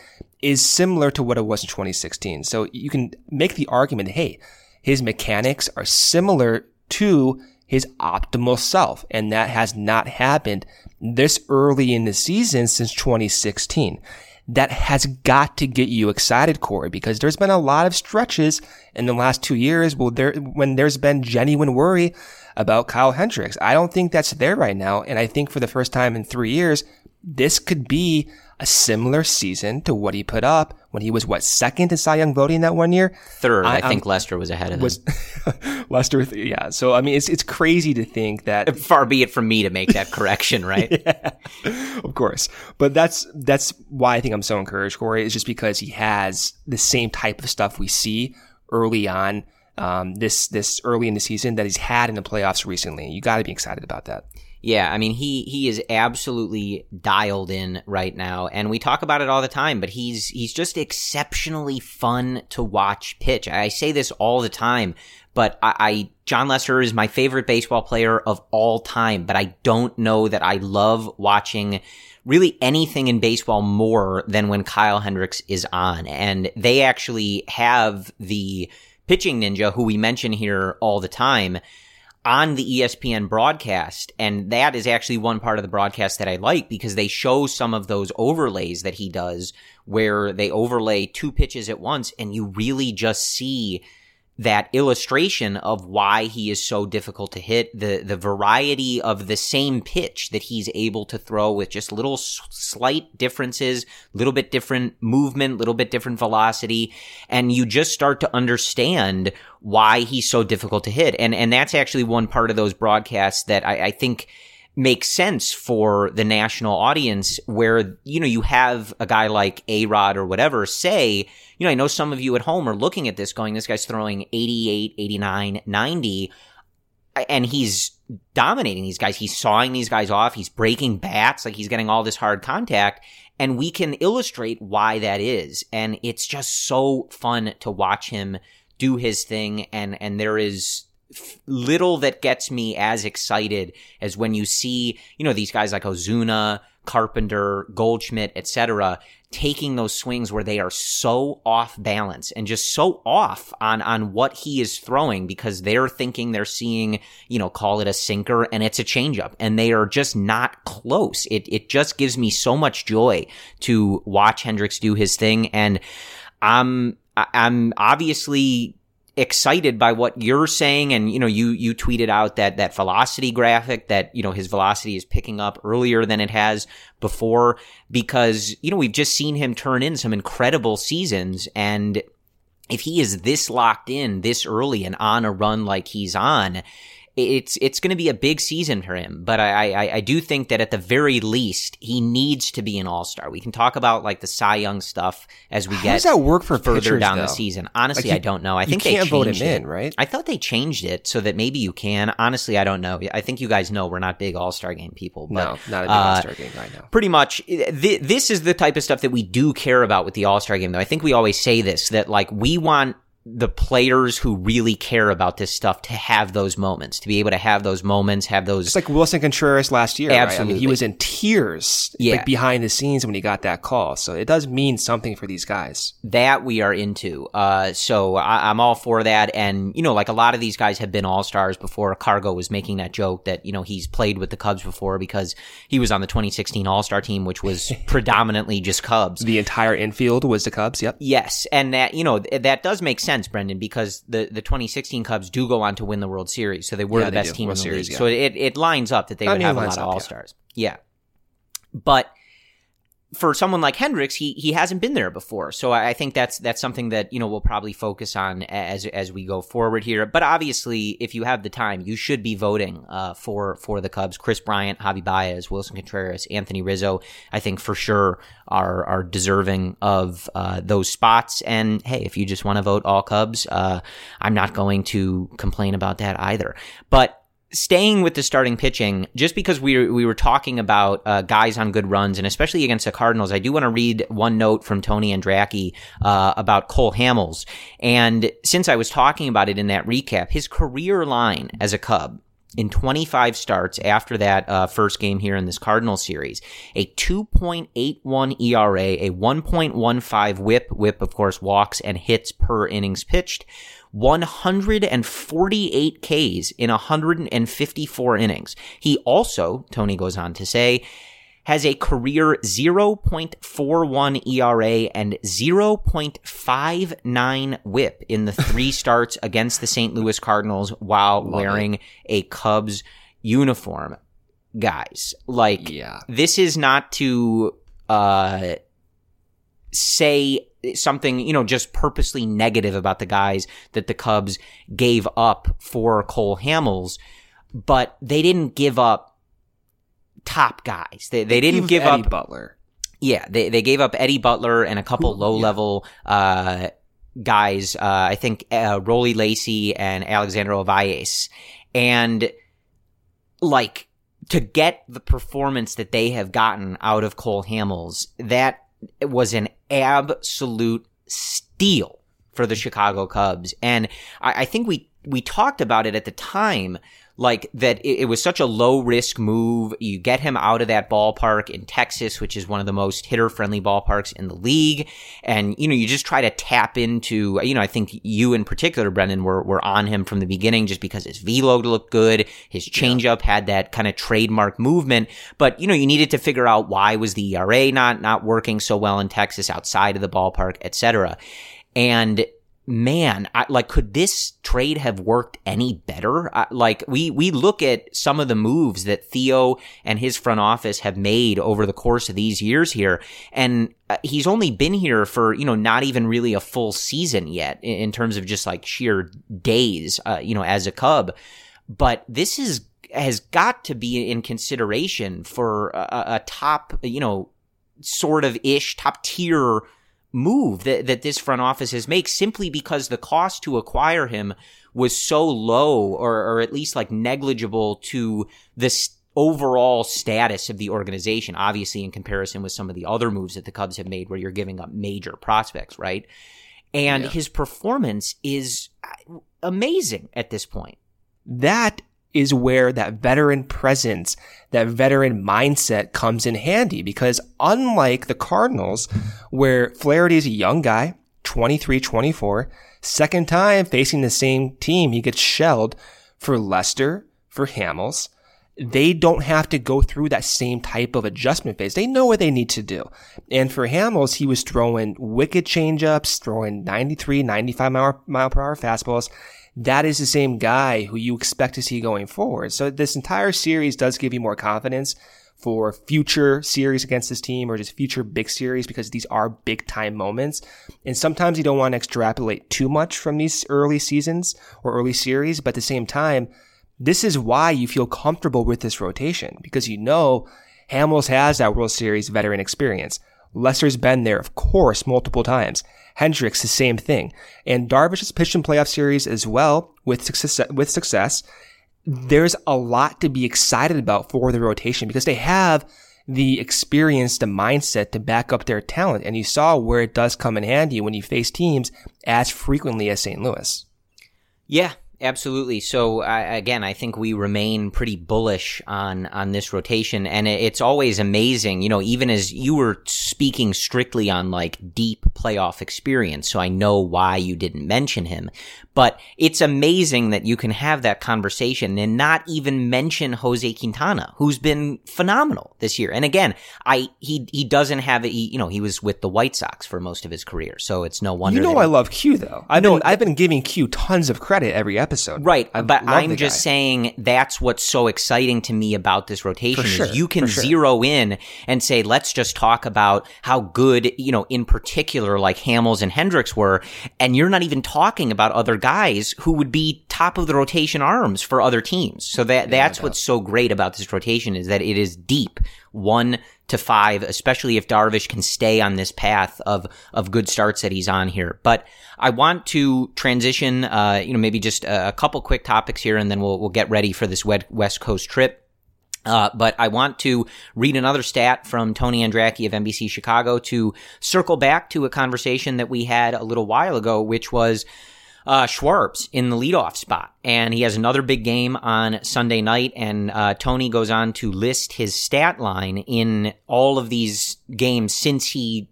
is similar to what it was in 2016. So you can make the argument, hey, his mechanics are similar to his optimal self. And that has not happened this early in the season since 2016. That has got to get you excited, Corey, because there's been a lot of stretches in the last two years there, when there's been genuine worry about Kyle Hendricks. I don't think that's there right now. And I think for the first time in three years, this could be a similar season to what he put up when he was what second in Cy Young voting that one year. Third, I, I think I'm, Lester was ahead of was, him. Lester, yeah. So I mean, it's it's crazy to think that. Far be it from me to make that correction, right? yeah, of course. But that's that's why I think I'm so encouraged, Corey. Is just because he has the same type of stuff we see early on. Um, this this early in the season that he's had in the playoffs recently. You got to be excited about that. Yeah, I mean he he is absolutely dialed in right now, and we talk about it all the time. But he's he's just exceptionally fun to watch pitch. I say this all the time, but I, I Jon Lester is my favorite baseball player of all time. But I don't know that I love watching really anything in baseball more than when Kyle Hendricks is on, and they actually have the pitching ninja who we mention here all the time on the ESPN broadcast. And that is actually one part of the broadcast that I like because they show some of those overlays that he does where they overlay two pitches at once and you really just see that illustration of why he is so difficult to hit, the the variety of the same pitch that he's able to throw with just little slight differences, little bit different movement, little bit different velocity, and you just start to understand why he's so difficult to hit. And and that's actually one part of those broadcasts that I, I think makes sense for the national audience where, you know, you have a guy like A Rod or whatever say, you know, I know some of you at home are looking at this going, this guy's throwing 88, 89, 90, and he's dominating these guys. He's sawing these guys off. He's breaking bats. Like he's getting all this hard contact. And we can illustrate why that is. And it's just so fun to watch him do his thing. And, and there is little that gets me as excited as when you see, you know, these guys like Ozuna, Carpenter, Goldschmidt, etc., taking those swings where they are so off balance and just so off on on what he is throwing because they're thinking they're seeing, you know, call it a sinker and it's a changeup and they are just not close. It it just gives me so much joy to watch Hendricks do his thing and I'm I'm obviously excited by what you're saying. And you know you you tweeted out that that velocity graphic that you know his velocity is picking up earlier than it has before because you know we've just seen him turn in some incredible seasons. And if he is this locked in this early and on a run like he's on it's it's going to be a big season for him. But I, I, I do think that at the very least he needs to be an all star. We can talk about like the Cy Young stuff as we How get does that work for further pitchers, down though? the season. Honestly, Like, you- I don't know. I you think can't they vote him changed in, it. right? I thought they changed it so that maybe you can. Honestly, I don't know. I think you guys know we're not big all star game people. But, No, not a big uh, All-Star game right now. pretty much th- this is the type of stuff that we do care about with the all-star game though i think we always say this that like we want the players who really care about this stuff to have those moments to be able to have those moments have those It's like Willson Contreras last year. Right? I mean, Absolutely. he was in tears, Yeah. like behind the scenes when he got that call. So it does mean something for these guys. that we are into. Uh, so I, I'm all for that. And, you know, like a lot of these guys have been all stars before. Cargo was making that joke that, you know, he's played with the Cubs before because he was on the 2016 All Star team, which was predominantly just Cubs. The entire infield was the Cubs. Yep. Yes, and that you know th- that does make sense, Brendan, because the the 2016 Cubs do go on to win the World Series, so they were Yeah, the they best do. team World in the Series, league. yeah. So it it lines up that they I would mean, have a lot of up, yeah. All Stars. Yeah, but for someone like Hendricks, he he hasn't been there before, so I think that's that's something that you know we'll probably focus on as as we go forward here. But obviously, if you have the time, you should be voting uh, for for the Cubs. Kris Bryant, Javi Baez, Willson Contreras, Anthony Rizzo, I think for sure are are deserving of uh, those spots. And hey, if you just want to vote all Cubs, uh, I'm not going to complain about that either. But staying with the starting pitching, just because we we were talking about uh, guys on good runs, and especially against the Cardinals, I do want to read one note from Tony Andracki uh, about Cole Hamels. And since I was talking about it in that recap, his career line as a Cub in 25 starts after that uh, first game here in this Cardinal series, a 2.81 ERA, a 1.15 WHIP, WHIP of course walks and hits per innings pitched. 148 Ks in 154 innings. He also, Tony goes on to say, has a career 0.41 ERA and 0.59 whip in the three starts against the St. Louis Cardinals while Love wearing it. a Cubs uniform. Guys, like, yeah. this is not to uh, say something, you know, just purposely negative about the guys that the Cubs gave up for Cole Hamels, but they didn't give up top guys. They, they, didn't give Eddie up Butler. Yeah, they, they gave up Eddie Butler and a couple low level uh, guys. Uh, I think uh, Rollie Lacy and Alexander Ovalle. And like to get the performance that they have gotten out of Cole Hamels, that was an absolute steal for the Chicago Cubs. And I, I think we, we talked about it at the time like that it, it, was such a low risk move. You get him out of that ballpark in Texas, which is one of the most hitter friendly ballparks in the league. And, you know, you just try to tap into, you know, I think you in particular, Brendan, were, were on him from the beginning just because his velo looked good. His changeup had that kind of trademark movement. But, you know, you needed to figure out why was the ERA not, not working so well in Texas outside of the ballpark, et cetera. And man, I, like, could this trade have worked any better? I, like, we, we look at some of the moves that Theo and his front office have made over the course of these years here. And uh, he's only been here for, you know, not even really a full season yet in, in terms of just like sheer days, uh, you know, as a Cub. But this is, has got to be in consideration for a, a top, you know, sort of ish top tier move that, that this front office has made simply because the cost to acquire him was so low or, or at least like negligible to this overall status of the organization, obviously in comparison with some of the other moves that the Cubs have made where you're giving up major prospects, right? And yeah. his performance is uh, amazing at this point. That is where that veteran presence, that veteran mindset comes in handy because unlike the Cardinals, where Flaherty is a young guy, 23, 24, second time facing the same team, he gets shelled for Lester, for Hamels. They don't have to go through that same type of adjustment phase. They know what they need to do. And for Hamels, he was throwing wicked changeups, throwing 93, 95 mile, mile per hour fastballs that is the same guy who you expect to see going forward. So this entire series does give you more confidence for future series against this team or just future big series because these are big time moments. And sometimes you don't want to extrapolate too much from these early seasons or early series, but at the same time, this is why you feel comfortable with this rotation because you know Hamels has that World Series veteran experience. Lester's been there, of course, multiple times. Hendricks, the same thing. And Darvish has pitched in playoff series as well with success, with success. There's a lot to be excited about for the rotation because they have the experience, the mindset to back up their talent. And you saw where it does come in handy when you face teams as frequently as St. Louis. Yeah, Absolutely. So uh, again, I think we remain pretty bullish on on this rotation, and it's always amazing. You know, even as you were speaking strictly on like deep playoff experience, so I know why you didn't mention him. But it's amazing that you can have that conversation and not even mention Jose Quintana, who's been phenomenal this year. And again, I he he doesn't have it. You know, he was with the White Sox for most of his career, so it's no wonder. You know, I love Q though. No, been I've been giving Q tons of credit every episode. Right, I but I'm just guy. saying that's what's so exciting to me about this rotation sure, is you can sure. zero in and say, let's just talk about how good you know, in particular, like Hamels and Hendricks were, and you're not even talking about other guys guys who would be top of the rotation arms for other teams. So that that's what's so great about this rotation is that it is deep, one to five, especially if Darvish can stay on this path of of good starts that he's on here. But I want to transition, uh, you know, maybe just a, a couple quick topics here, and then we'll we'll get ready for this West Coast trip. Uh, but I want to read another stat from Tony Andracki of NBC Chicago to circle back to a conversation that we had a little while ago, which was uh, Schwarbs in the leadoff spot. And he has another big game on Sunday night. And uh, Tony goes on to list his stat line in all of these games since he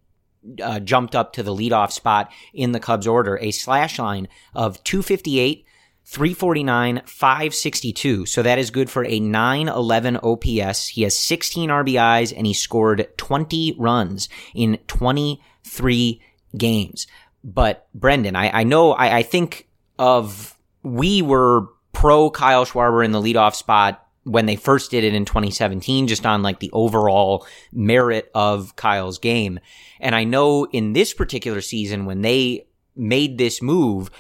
uh, jumped up to the leadoff spot in the Cubs order, a slash line of 258, 349, 562. So that is good for a 911 OPS. He has 16 RBIs and he scored 20 runs in 23 games. But Brendan, I, I know, I, I think of, we were pro Kyle Schwarber in the leadoff spot when they first did it in 2017, just on like the overall merit of Kyle's game. And I know in this particular season, when they made this move,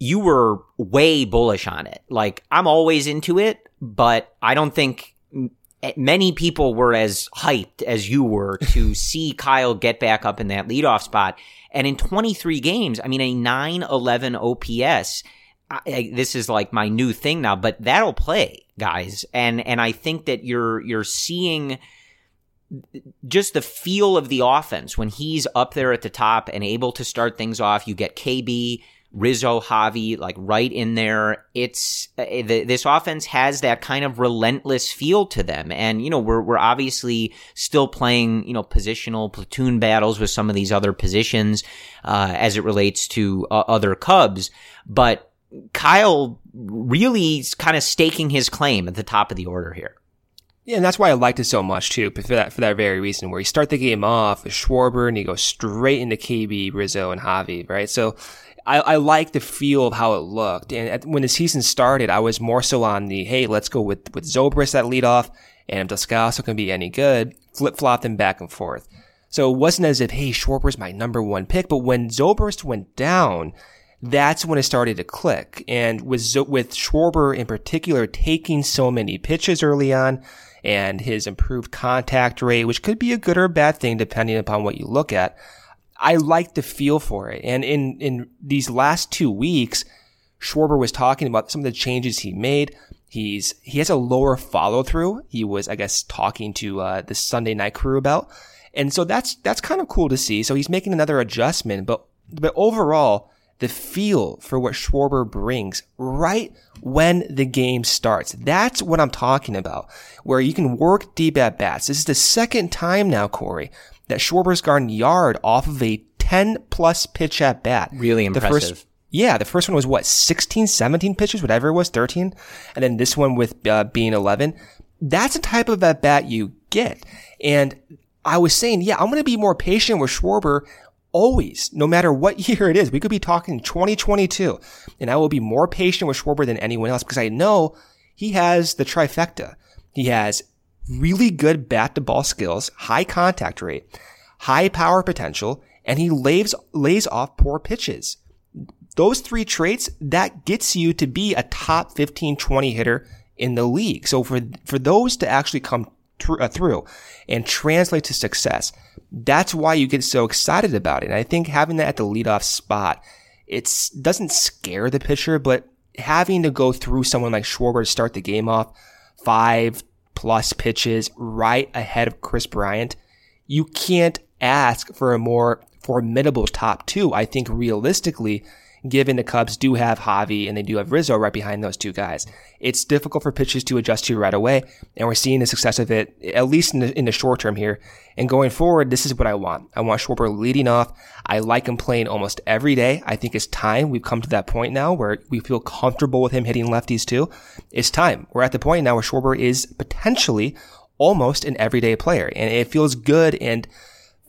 you were way bullish on it. Like I'm always into it, but I don't think many people were as hyped as you were to see Kyle get back up in that leadoff spot. And in 23 games, I mean, a 911 OPS. I, this is like my new thing now, but that'll play, guys. And and I think that you're you're seeing just the feel of the offense when he's up there at the top and able to start things off. You get KB, Rizzo, Javi, like right in there. It's uh, this offense has that kind of relentless feel to them, and you know we're we're obviously still playing you know positional platoon battles with some of these other positions uh, as it relates to uh, other Cubs, but Kyle really is kind of staking his claim at the top of the order here. Yeah, and that's why I liked it so much too, for that for that very reason. Where you start the game off with Schwarber and you go straight into KB, Rizzo, and Javi, right? So I, I like the feel of how it looked. And at, when the season started, I was more so on the, hey, let's go with, with Zobrist at leadoff. And if Descalso can be any good, flip flop them back and forth. So it wasn't as if, hey, Schwarber's my number one pick. But when Zobrist went down, that's when it started to click. And with, with Schwarber in particular taking so many pitches early on and his improved contact rate, which could be a good or a bad thing depending upon what you look at, I like the feel for it. And in, in these last two weeks, Schwarber was talking about some of the changes he made. He's, he has a lower follow through. He was, I guess, talking to, uh, the Sunday night crew about. And so that's, that's kind of cool to see. So he's making another adjustment, but, but overall, the feel for what Schwarber brings right when the game starts. That's what I'm talking about, where you can work deep at bats. This is the second time now, Corey, that Schwarber's gotten yard off of a 10 plus pitch at bat. Really impressive. The first, yeah, the first one was what, 16, 17 pitches, whatever it was, 13. And then this one with uh, being 11. That's the type of at bat you get. And I was saying, yeah, I'm going to be more patient with Schwarber always, no matter what year it is. We could be talking 2022 and I will be more patient with Schwarber than anyone else because I know he has the trifecta. He has really good bat to ball skills, high contact rate, high power potential, and he lays, lays off poor pitches. Those three traits, that gets you to be a top 15, 20 hitter in the league. So for, for those to actually come tr- uh, through and translate to success, that's why you get so excited about it. And I think having that at the leadoff spot, it doesn't scare the pitcher, but having to go through someone like Schwarber to start the game off five, plus pitches right ahead of Kris Bryant, you can't ask for a more formidable top two. I think realistically, given the Cubs do have Javi and they do have Rizzo right behind those two guys. It's difficult for pitchers to adjust to right away, and we're seeing the success of it, at least in the, in the short term here. And going forward, this is what I want. I want Schwarber leading off. I like him playing almost every day. I think it's time. We've come to that point now where we feel comfortable with him hitting lefties too. It's time. We're at the point now where Schwarber is potentially almost an everyday player, and it feels good and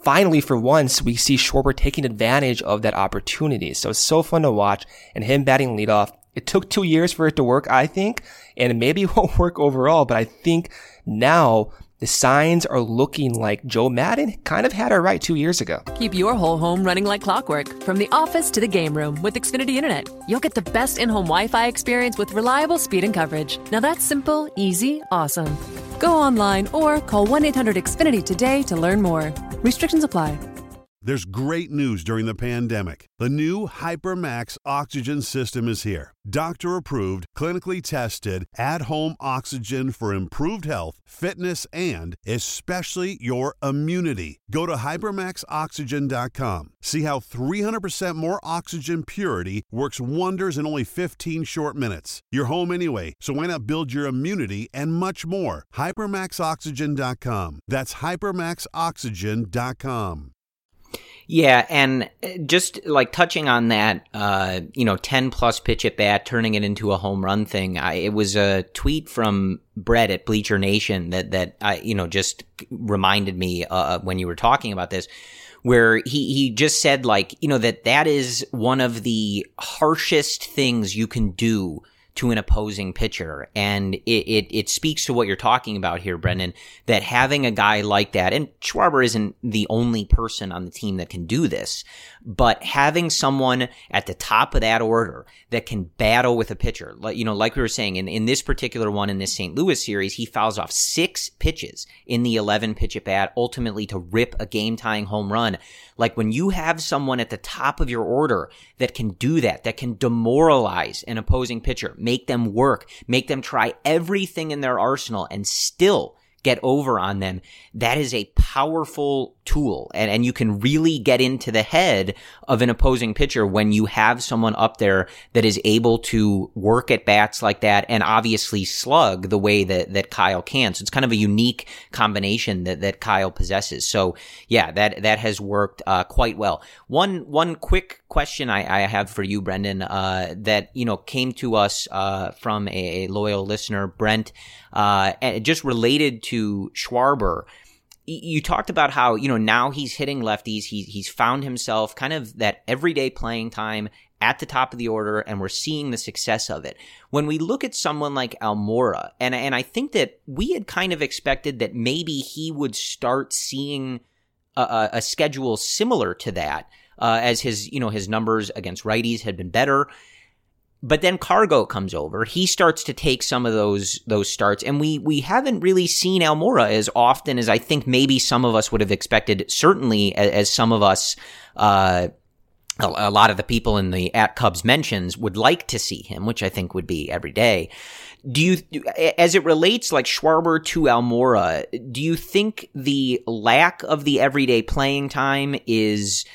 finally, for once, we see Schwarber taking advantage of that opportunity. So it's so fun to watch and him batting leadoff. It took two years for it to work, I think, and maybe it won't work overall, but I think now the signs are looking like Joe Maddon kind of had it right two years ago. Keep your whole home running like clockwork from the office to the game room with Xfinity Internet. You'll get the best in home Wi Fi experience with reliable speed and coverage. Now that's simple, easy, awesome. Go online or call 1 800 Xfinity today to learn more. Restrictions apply. There's great news during the pandemic. The new HyperMax oxygen system is here. Doctor approved, clinically tested, at home oxygen for improved health, fitness, and especially your immunity. Go to hypermaxoxygen.com. See how 300% more oxygen purity works wonders in only 15 short minutes. You're home anyway, so why not build your immunity and much more? Hypermaxoxygen.com. That's hypermaxoxygen.com. Yeah, and uh, just like touching on that, uh, you know, ten plus pitch at bat, turning it into a home run thing. I, it was a tweet from Brett at Bleacher Nation that that I, you know, just reminded me uh, when you were talking about this, where he he just said like, you know, that that is one of the harshest things you can do to an opposing pitcher. And it, it, it, speaks to what you're talking about here, Brendan, that having a guy like that, and Schwarber isn't the only person on the team that can do this, but having someone at the top of that order that can battle with a pitcher, like, you know, like we were saying, in, in this particular one in this St. Louis series, he fouls off six pitches in the 11 pitch at bat, ultimately to rip a game tying home run. Like when you have someone at the top of your order that can do that, that can demoralize an opposing pitcher, make them work, make them try everything in their arsenal and still get over on them, that is a powerful tool. And, and you can really get into the head of an opposing pitcher when you have someone up there that is able to work at bats like that and obviously slug the way that, that Kyle can. So it's kind of a unique combination that, that Kyle possesses. So yeah, that, that has worked, uh, quite well. One, one quick question I, I have for you, Brendan, uh, that, you know, came to us, uh, from a, loyal listener, Brent, uh, and just related to Schwarber you talked about how you know now he's hitting lefties. He's he's found himself kind of that everyday playing time at the top of the order, and we're seeing the success of it. When we look at someone like Almora, and and I think that we had kind of expected that maybe he would start seeing a, a schedule similar to that, uh, as his you know his numbers against righties had been better. But then Cargo comes over. He starts to take some of those those starts, and we we haven't really seen Almora as often as I think maybe some of us would have expected. Certainly, as, as some of us, uh, a, lot of the people in the at Cubs mentions would like to see him, which I think would be every day. Do you, as it relates like Schwarber to Almora, do you think the lack of the everyday playing time is?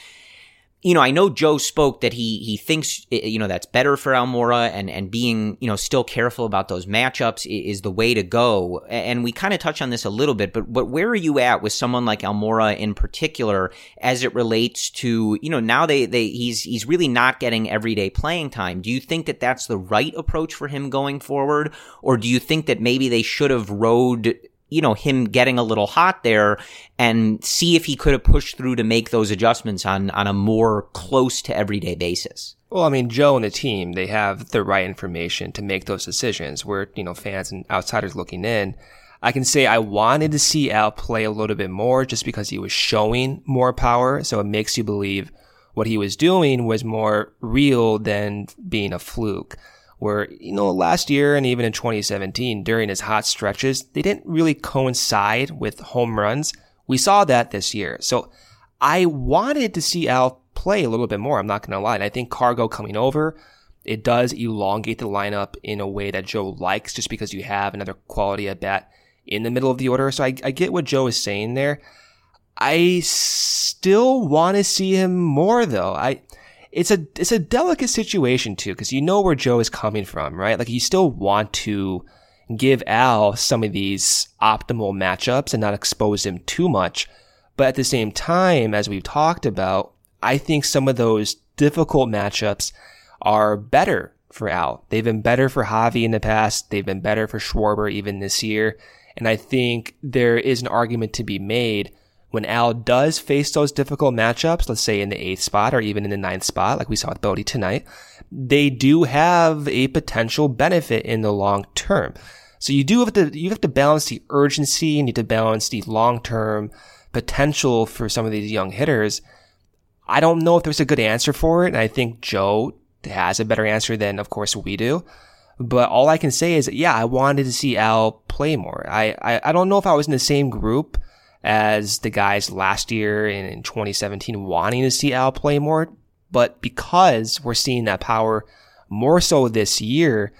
You know, I know Joe spoke that he he thinks you know that's better for Almora, and and being you know still careful about those matchups is the way to go. And we kind of touch on this a little bit, but but where are you at with someone like Almora in particular as it relates to you know now they they he's he's really not getting everyday playing time. Do you think that that's the right approach for him going forward, or do you think that maybe they should have rode you know, him getting a little hot there and see if he could have pushed through to make those adjustments on, on a more close to everyday basis. Well, I mean, Joe and the team, they have the right information to make those decisions. Where, you know, fans and outsiders looking in, I can say I wanted to see Al play a little bit more just because he was showing more power. So it makes you believe what he was doing was more real than being a fluke where, you know, last year and even in 2017, during his hot stretches, they didn't really coincide with home runs. We saw that this year. So I wanted to see Al play a little bit more. I'm not going to lie. And I think Cargo coming over, it does elongate the lineup in a way that Joe likes just because you have another quality at bat in the middle of the order. So I, I get what Joe is saying there. I still want to see him more though. I, it's a it's a delicate situation too because you know where Joe is coming from, right? Like you still want to give Al some of these optimal matchups and not expose him too much, but at the same time, as we've talked about, I think some of those difficult matchups are better for Al. They've been better for Javi in the past. They've been better for Schwarber even this year. And I think there is an argument to be made when Al does face those difficult matchups, let's say in the eighth spot or even in the ninth spot, like we saw with Bote tonight, they do have a potential benefit in the long term. So you do have to, you have to balance the urgency, you need to balance the long-term potential for some of these young hitters. I don't know if there's a good answer for it. And I think Joe has a better answer than, of course, we do. But all I can say is, yeah, I wanted to see Al play more. I, I, I don't know if I was in the same group as the guys last year in, in 2017 wanting to see Al play more. But because we're seeing that power more so this year,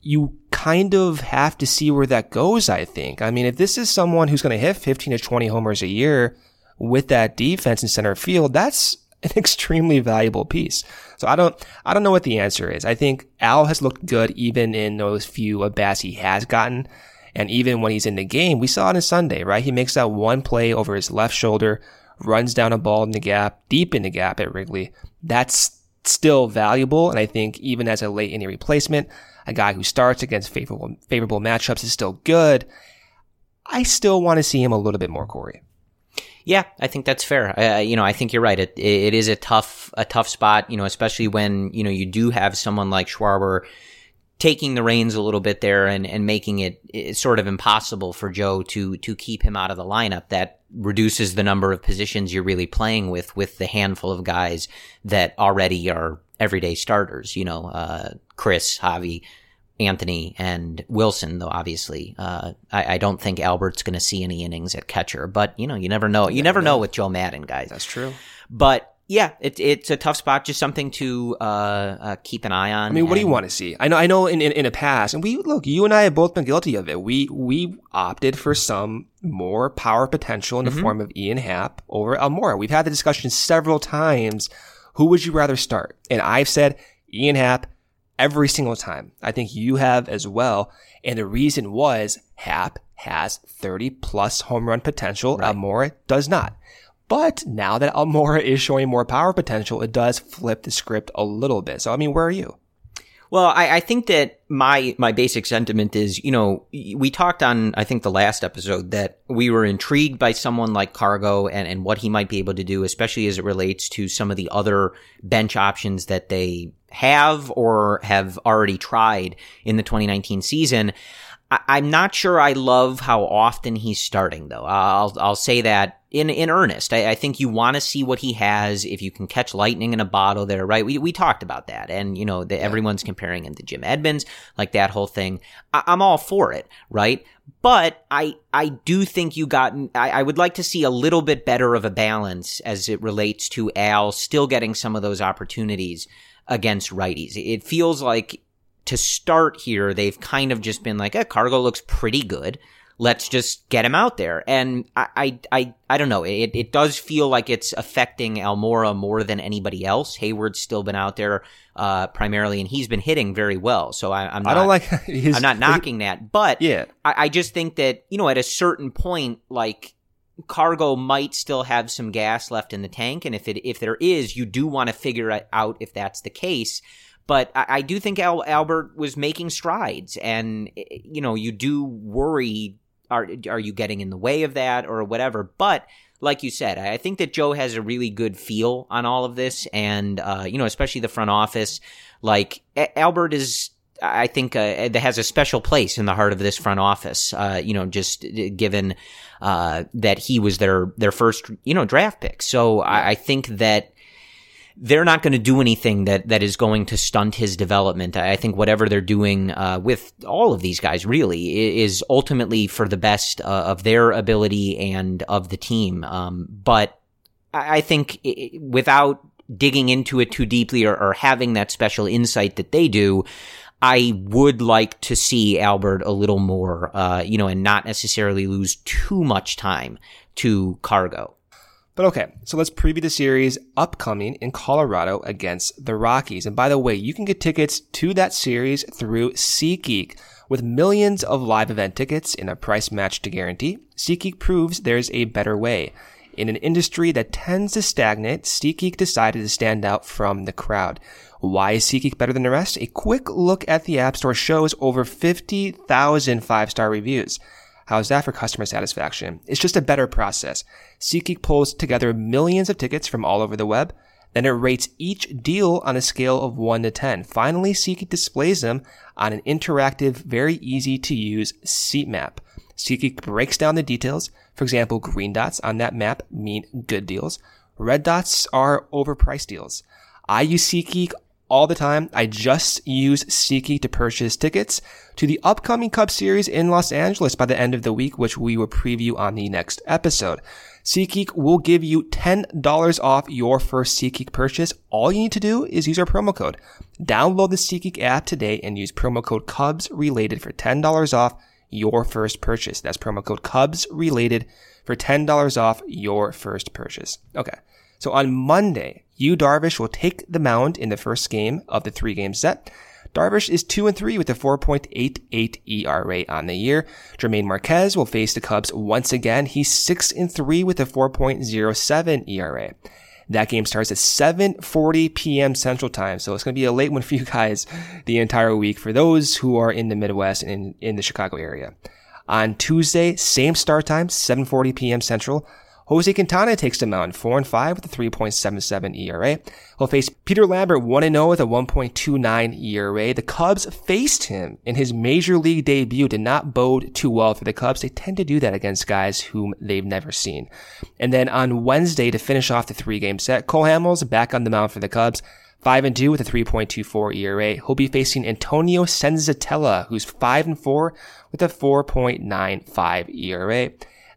you kind of have to see where that goes, I think. I mean, if this is someone who's going to hit 15 to 20 homers a year with that defense in center field, that's an extremely valuable piece. So I don't, I don't know what the answer is. I think Al has looked good even in those few at bats he has gotten. And even when he's in the game, we saw it on Sunday, right? He makes that one play over his left shoulder, runs down a ball in the gap, deep in the gap at Wrigley. That's still valuable. And I think even as a late inning replacement, a guy who starts against favorable, favorable matchups is still good. I still want to see him a little bit more, Corey. Yeah, I think that's fair. Uh, you know, I think you're right. It it is a tough a tough spot. You know, especially when you know you do have someone like Schwarber taking the reins a little bit there and, and making it, it sort of impossible for Joe to to keep him out of the lineup. That reduces the number of positions you're really playing with with the handful of guys that already are everyday starters. You know, uh, Kris, Javi, Anthony and Wilson, though obviously, uh, I, I, don't think Albert's going to see any innings at catcher. But you know, you never know. You, you never know. know with Joe Maddon, guys. That's true. But yeah, it, it's a tough spot. Just something to uh, uh, keep an eye on. I mean, what do you want to see? I know, I know. In, in in a past, and we look, you and I have both been guilty of it. We we opted for some more power potential in the mm-hmm. form of Ian Happ over Almora. We've had the discussion several times. Who would you rather start? And I've said Ian Happ every single time. I think you have as well. And the reason was Happ has 30 plus home run potential. Right. Almora does not. But now that Almora is showing more power potential, it does flip the script a little bit. So, I mean, where are you? Well, I, I, think that my my basic sentiment is, you know, we talked on I think the last episode that we were intrigued by someone like Cargo and, and what he might be able to do, especially as it relates to some of the other bench options that they have or have already tried in the 2019 season. I, am not sure I love how often he's starting though. I'll I'll say that in in earnest. I, I think you want to see what he has. If you can catch lightning in a bottle, there, right? We we talked about that, and you know, the, yeah. everyone's comparing him to Jim Edmonds, like that whole thing. I, am all for it, right? But I I do think you got. I, I would like to see a little bit better of a balance as it relates to Al still getting some of those opportunities against righties. It feels like to start here, they've kind of just been like, eh, Cargo looks pretty good. Let's just get him out there. And I, I, I, I don't know. It, it does feel like it's affecting Almora more than anybody else. Heyward's still been out there, uh, primarily, and he's been hitting very well. So I, am not, I don't like, his, I'm not knocking that, but yeah, I, I just think that, you know, at a certain point, like, cargo might still have some gas left in the tank and if it if there is you do want to figure out if that's the case but I, I do think Al, Albert was making strides, and you know, you do worry: are are you getting in the way of that or whatever? But like you said, I think that Joe has a really good feel on all of this, and uh, you know, especially the front office. Like Albert is I think uh, that has a special place in the heart of this front office. Uh, you know, just uh, given uh, that he was their their first you know draft pick, so I, I think that they're not going to do anything that that is going to stunt his development. I think whatever they're doing uh, with all of these guys really is ultimately for the best uh, of their ability and of the team. Um, but I think without digging into it too deeply or, or having that special insight that they do. I would like to see Albert a little more, uh, you know, and not necessarily lose too much time to Cargo. But okay, so let's preview the series upcoming in Colorado against the Rockies. And by the way, you can get tickets to that series through SeatGeek. With millions of live event tickets in a price match to guarantee, SeatGeek proves there's a better way. In an industry that tends to stagnate, SeatGeek decided to stand out from the crowd. Why is SeatGeek better than the rest? A quick look at the App Store shows over 50,000 five-star reviews. How's that for customer satisfaction? It's just a better process. SeatGeek pulls together millions of tickets from all over the web, Then it rates each deal on a scale of 1 to 10. Finally, SeatGeek displays them on an interactive, very easy to use seat map. SeatGeek breaks down the details. For example, green dots on that map mean good deals. Red dots are overpriced deals. I use SeatGeek all the time. I just use SeatGeek to purchase tickets to the upcoming Cup Series in Los Angeles by the end of the week, which we will preview on the next episode. SeatGeek will give you $10 off your first SeatGeek purchase. All you need to do is use our promo code. Download the SeatGeek app today and use promo code Cubs related for $10 off your first purchase. That's promo code Cubs related for $10 off your first purchase. Okay. So on Monday, Yu Darvish will take the mound in the first game of the three game set. Darvish is 2 and 3 with a 4.88 ERA on the year. Jermaine Marquez will face the Cubs once again. He's 6 and 3 with a 4.07 ERA. That game starts at 7:40 p.m. Central Time, so it's going to be a late one for you guys the entire week for those who are in the Midwest and in, in the Chicago area. On Tuesday, same start time, 7:40 p.m. Central. Jose Quintana takes the mound, 4 and 5 with a 3.77 ERA. He'll face Peter Lambert, 1 0 with a 1.29 ERA. The Cubs faced him in his major league debut, did not bode too well for the Cubs. They tend to do that against guys whom they've never seen. And then on Wednesday, to finish off the three game set, Cole Hamels back on the mound for the Cubs. 5 and 2 with a 3.24 ERA. He'll be facing Antonio Senzatela, who's 5 and 4 with a 4.95 ERA.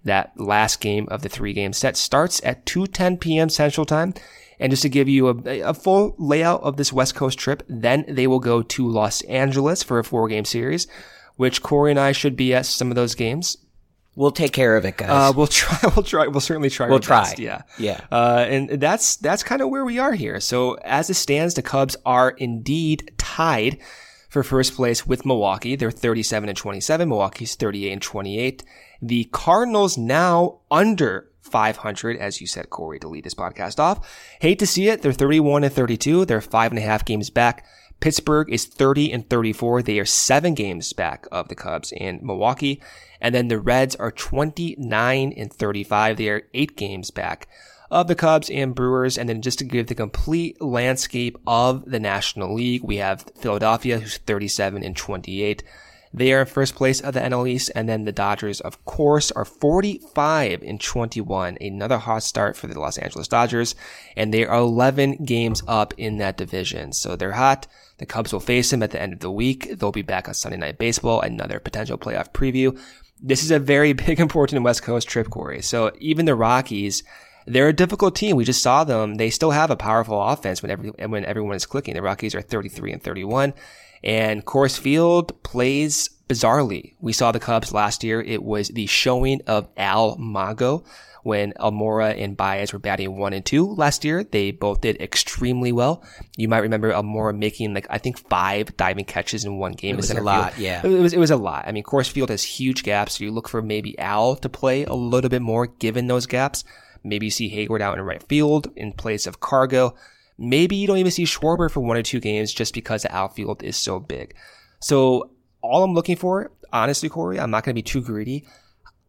That last game of the three game set starts at 2:10 p.m. Central Time. And just to give you a, a, full layout of this West Coast trip, then they will go to Los Angeles for a four game series, which Corey and I should be at some of those games. We'll take care of it, guys. Uh, we'll try. We'll try. We'll certainly try. We'll try. Best, yeah. Yeah. Uh, and that's that's kind of where we are here. So as it stands, the Cubs are indeed tied for first place with Milwaukee. They're 37 and 27. Milwaukee's 38 and 28. The Cardinals now under 500, as you said, Corey, to lead this podcast off. Hate to see it. They're 31 and 32. They're five and a half games back. Pittsburgh is 30 and 34. They are seven games back of the Cubs and Milwaukee. And then the Reds are 29 and 35. They are eight games back of the Cubs and Brewers. And then just to give the complete landscape of the National League, we have Philadelphia, who's 37 and 28. They are in first place of the NL East, and then the Dodgers, of course, are 45 and 21. Another hot start for the Los Angeles Dodgers, and they are 11 games up in that division. So they're hot. The Cubs will face them at the end of the week. They'll be back on Sunday Night Baseball, another potential playoff preview. This is a very big, important West Coast trip, Corey. So even the Rockies, they're a difficult team. We just saw them. They still have a powerful offense when every, when everyone is clicking. The Rockies are 33 and 31. And Coors Field plays bizarrely. We saw the Cubs last year. It was the showing of Al Mago when Almora and Baez were batting one and two last year. They both did extremely well. You might remember Almora making like, I think five diving catches in one game. It was a lot, field. yeah. It was, it was a lot. I mean, Coors Field has huge gaps. So you look for maybe Al to play a little bit more given those gaps. Maybe you see Heyward out in right field in place of Cargo. Maybe you don't even see Schwarber for one or two games just because the outfield is so big. So all I'm looking for, honestly, Corey, I'm not going to be too greedy.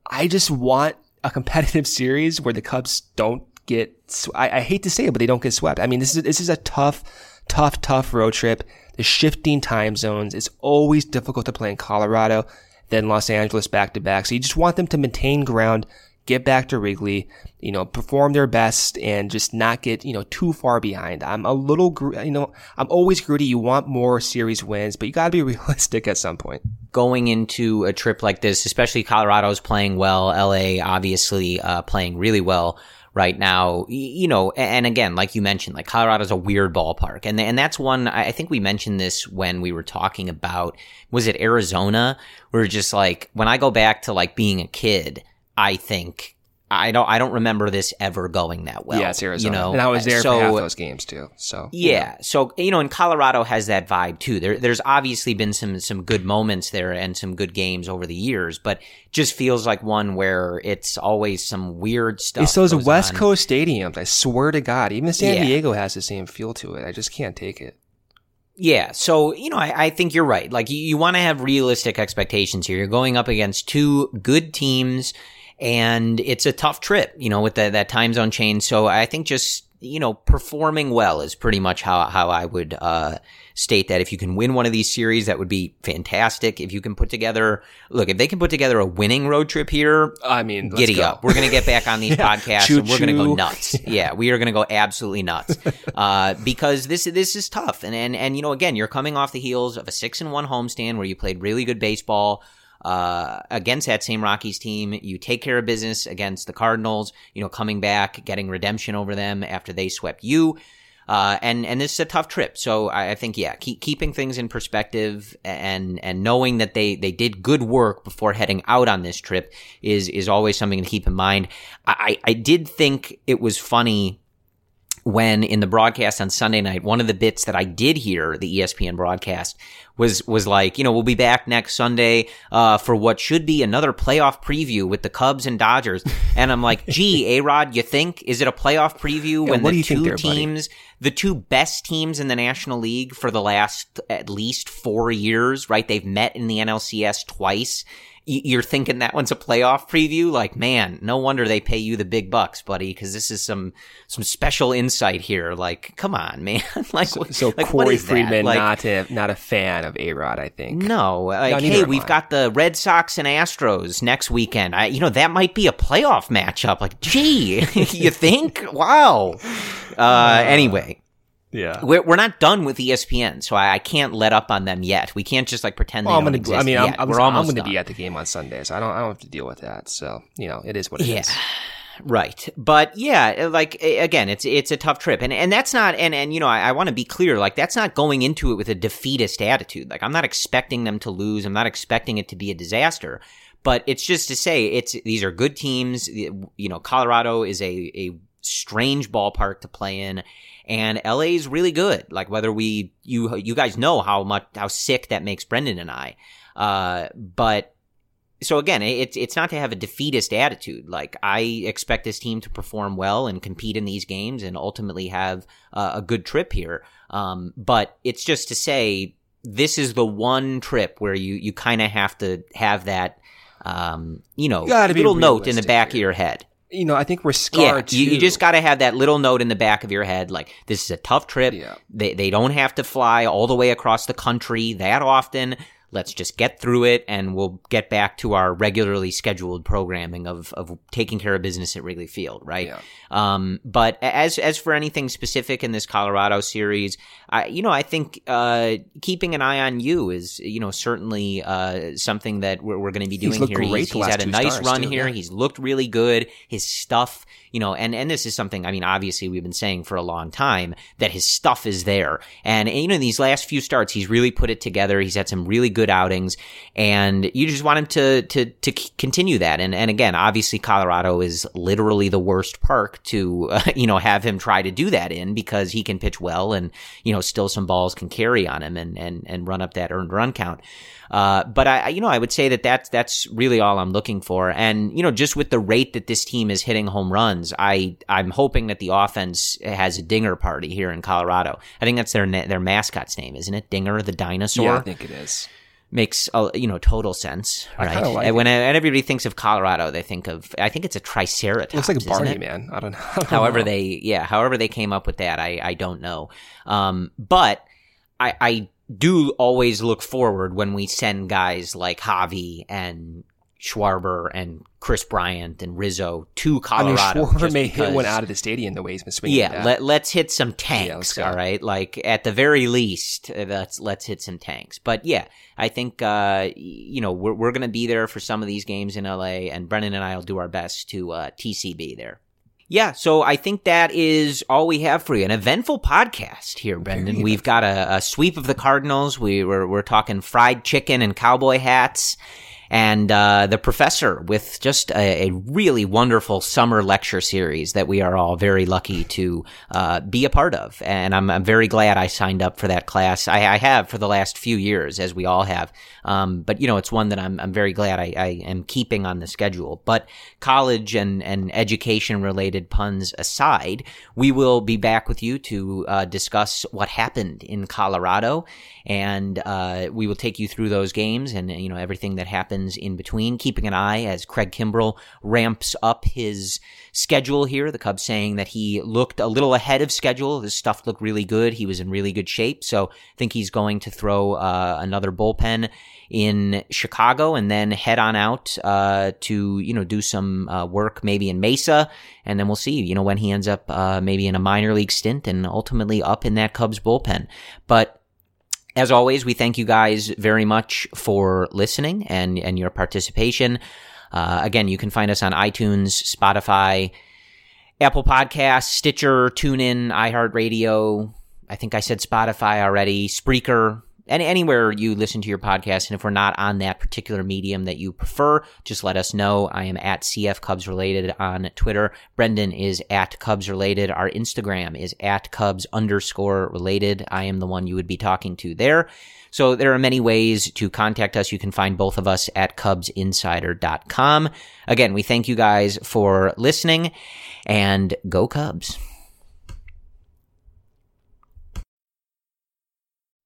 I just want a competitive series where the Cubs don't get, I, I hate to say it, but they don't get swept. I mean, this is, this is a tough, tough, tough road trip. The shifting time zones is always difficult to play in Colorado, then Los Angeles back to back. So you just want them to maintain ground, get back to Wrigley, you know, perform their best and just not get, you know, too far behind. I'm a little, you know, I'm always greedy. You want more series wins, but you got to be realistic at some point. Going into a trip like this, especially Colorado's playing well, LA obviously uh, playing really well right now, you know, and again, like you mentioned, like Colorado's a weird ballpark. And, and that's one, I think we mentioned this when we were talking about, was it Arizona? We're just like, when I go back to like being a kid, I think I don't I don't remember this ever going that well. Yeah, it's Arizona. You know, and I was there so, for half those games too. So yeah, yeah, so you know, and Colorado has that vibe too. There, there's obviously been some some good moments there and some good games over the years, but just feels like one where it's always some weird stuff. It's those West on. Coast stadiums. I swear to God, even San yeah. Diego has the same feel to it. I just can't take it. Yeah, so you know, I, I think you're right. Like you, you want to have realistic expectations here. You're going up against two good teams and it's a tough trip, you know, with the, that time zone change. So I think just you know, performing well is pretty much how how I would uh, state that. If you can win one of these series, that would be fantastic. If you can put together, look, if they can put together a winning road trip here, I mean, let's giddy go. up. We're gonna get back on these podcasts and we're gonna go Choo-choo. nuts. Yeah, we are gonna go absolutely nuts uh, because this this is tough. And and and you know, again, you're coming off the heels of a six and one homestand where you played really good baseball uh, against that same Rockies team. You take care of business against the Cardinals, you know, coming back, getting redemption over them after they swept you. Uh, and, and this is a tough trip. So I, I think, yeah, keep, keeping things in perspective and, and knowing that they, they did good work before heading out on this trip is, is always something to keep in mind. I, I did think it was funny when in the broadcast on Sunday night, one of the bits that I did hear the ESPN broadcast was was like, you know, we'll be back next Sunday uh, for what should be another playoff preview with the Cubs and Dodgers. And I'm like, gee, A Rod, you think is it a playoff preview when the two there, buddy? teams, the two best teams in the National League for the last at least four years, right? They've met in the NLCS twice. You're thinking that one's a playoff preview? Like, man, no wonder they pay you the big bucks, buddy, because this is some some special insight here. Like, come on, man. like, So, so like, Corey? Friedman, Like, not a not a fan of A Rod, I think. no, like, neither hey, we've I. got the Red Sox and Astros next weekend. I, you know, that might be a playoff matchup. Like, gee, you think? Wow. Uh, anyway, Yeah. we're, we're not done with ESPN, so I, I can't let up on them yet. We can't just like pretend Well, they I'm gonna. exist I mean, I'm. I'm, we're I'm almost going to done. be at the game on Sunday, so I don't. I don't have to deal with that. So you know, it is what it is. Yeah. Right. But yeah, like again, it's it's a tough trip. And and that's not and and you know, I, I want to be clear, like that's not going into it with a defeatist attitude. Like I'm not expecting them to lose. I'm not expecting it to be a disaster. But it's just to say it's these are good teams. You know, Colorado is a a strange ballpark to play in and LA is really good. Like whether we you you guys know how much how sick that makes Brendan and I. Uh but so again, it's it's not to have a defeatist attitude. Like I expect this team to perform well and compete in these games and ultimately have uh, a good trip here. Um, but it's just to say this is the one trip where you you kind of have to have that um, you know You little note in the back of your head. You know, I think we're Yeah, you, you just got to have that little note in the back of your head, like this is a tough trip. Yeah. They they don't have to fly all the way across the country that often. Let's just get through it, and we'll get back to our regularly scheduled programming of of taking care of business at Wrigley Field, right? Yeah. Um, but as as for anything specific in this Colorado series, I you know I think uh, keeping an eye on Yu is you know certainly uh, something that we're, we're going to be doing looked here. he's he's had a nice run too, here. yeah. He's looked really good. His stuff, you know, and and this is something I mean, obviously we've been saying for a long time that his stuff is there. And, and you know, these last few starts, he's really put it together. He's had some really good outings, and you just want him to to to continue that. And and again, obviously Colorado is literally the worst park to uh, you know have him try to do that in because he can pitch well, and you know still some balls can carry on him and and and run up that earned run count. Uh, but I, I- you know, I would say that that's that's really all I'm looking for. And you know, just with the rate that this team is hitting home runs, I I'm hoping that the offense has a dinger party here in Colorado. I think that's their their mascot's name, isn't it? Dinger, the dinosaur. Yeah, I think it is. Makes you know total sense, I right? kinda like when it. and everybody thinks of Colorado, they think of I think it's a triceratops. Looks like a Barney it? man. I don't know. I don't however know. they yeah however they came up with that i i don't know um but i i do always look forward when we send guys like javi and schwarber and kris bryant and rizzo to I mean, colorado Schwarber may hit one out of the stadium the way he's been swinging. yeah, let, let's hit some tanks, go. all right? Like at the very least, uh, let's let's hit some tanks. But yeah, I think uh, you know we're we're gonna be there for some of these games in LA, and Brendan and I will do our best to uh, TCB there. Yeah, so I think that is all we have for you. An eventful podcast here, Brendan. We've got a, a sweep of the Cardinals. We were we're talking fried chicken and cowboy hats and uh, the professor with just a, a really wonderful summer lecture series that we are all very lucky to uh, be a part of. And I'm, I'm very glad I signed up for that class. I, I have for the last few years, as we all have. Um, but you know, it's one that I'm, I'm very glad I, I am keeping on the schedule. But college and, and education related puns aside, we will be back with you to uh, discuss what happened in Colorado, and uh, we will take you through those games and you know everything that happens in between. Keeping an eye as Craig Kimbrel ramps up his schedule here. The Cubs saying that he looked a little ahead of schedule. His stuff looked really good. He was in really good shape. So I think he's going to throw uh, another bullpen in Chicago and then head on out uh, to you know do some uh, work maybe in Mesa, and then we'll see you know when he ends up uh, maybe in a minor league stint and ultimately up in that Cubs bullpen. But as always, we thank you guys very much for listening and and your participation. Uh, again, you can find us on iTunes, Spotify, Apple Podcasts, Stitcher, TuneIn, iHeartRadio. I think I said Spotify already, Spreaker, any, anywhere you listen to your podcast. And if we're not on that particular medium that you prefer, just let us know. I am at CF Cubs Related on Twitter. Brendan is at Cubs Related. Our Instagram is at Cubs underscore related. I am the one you would be talking to there. So there are many ways to contact us. You can find both of us at cubsinsider.com. Again, we thank you guys for listening and go Cubs.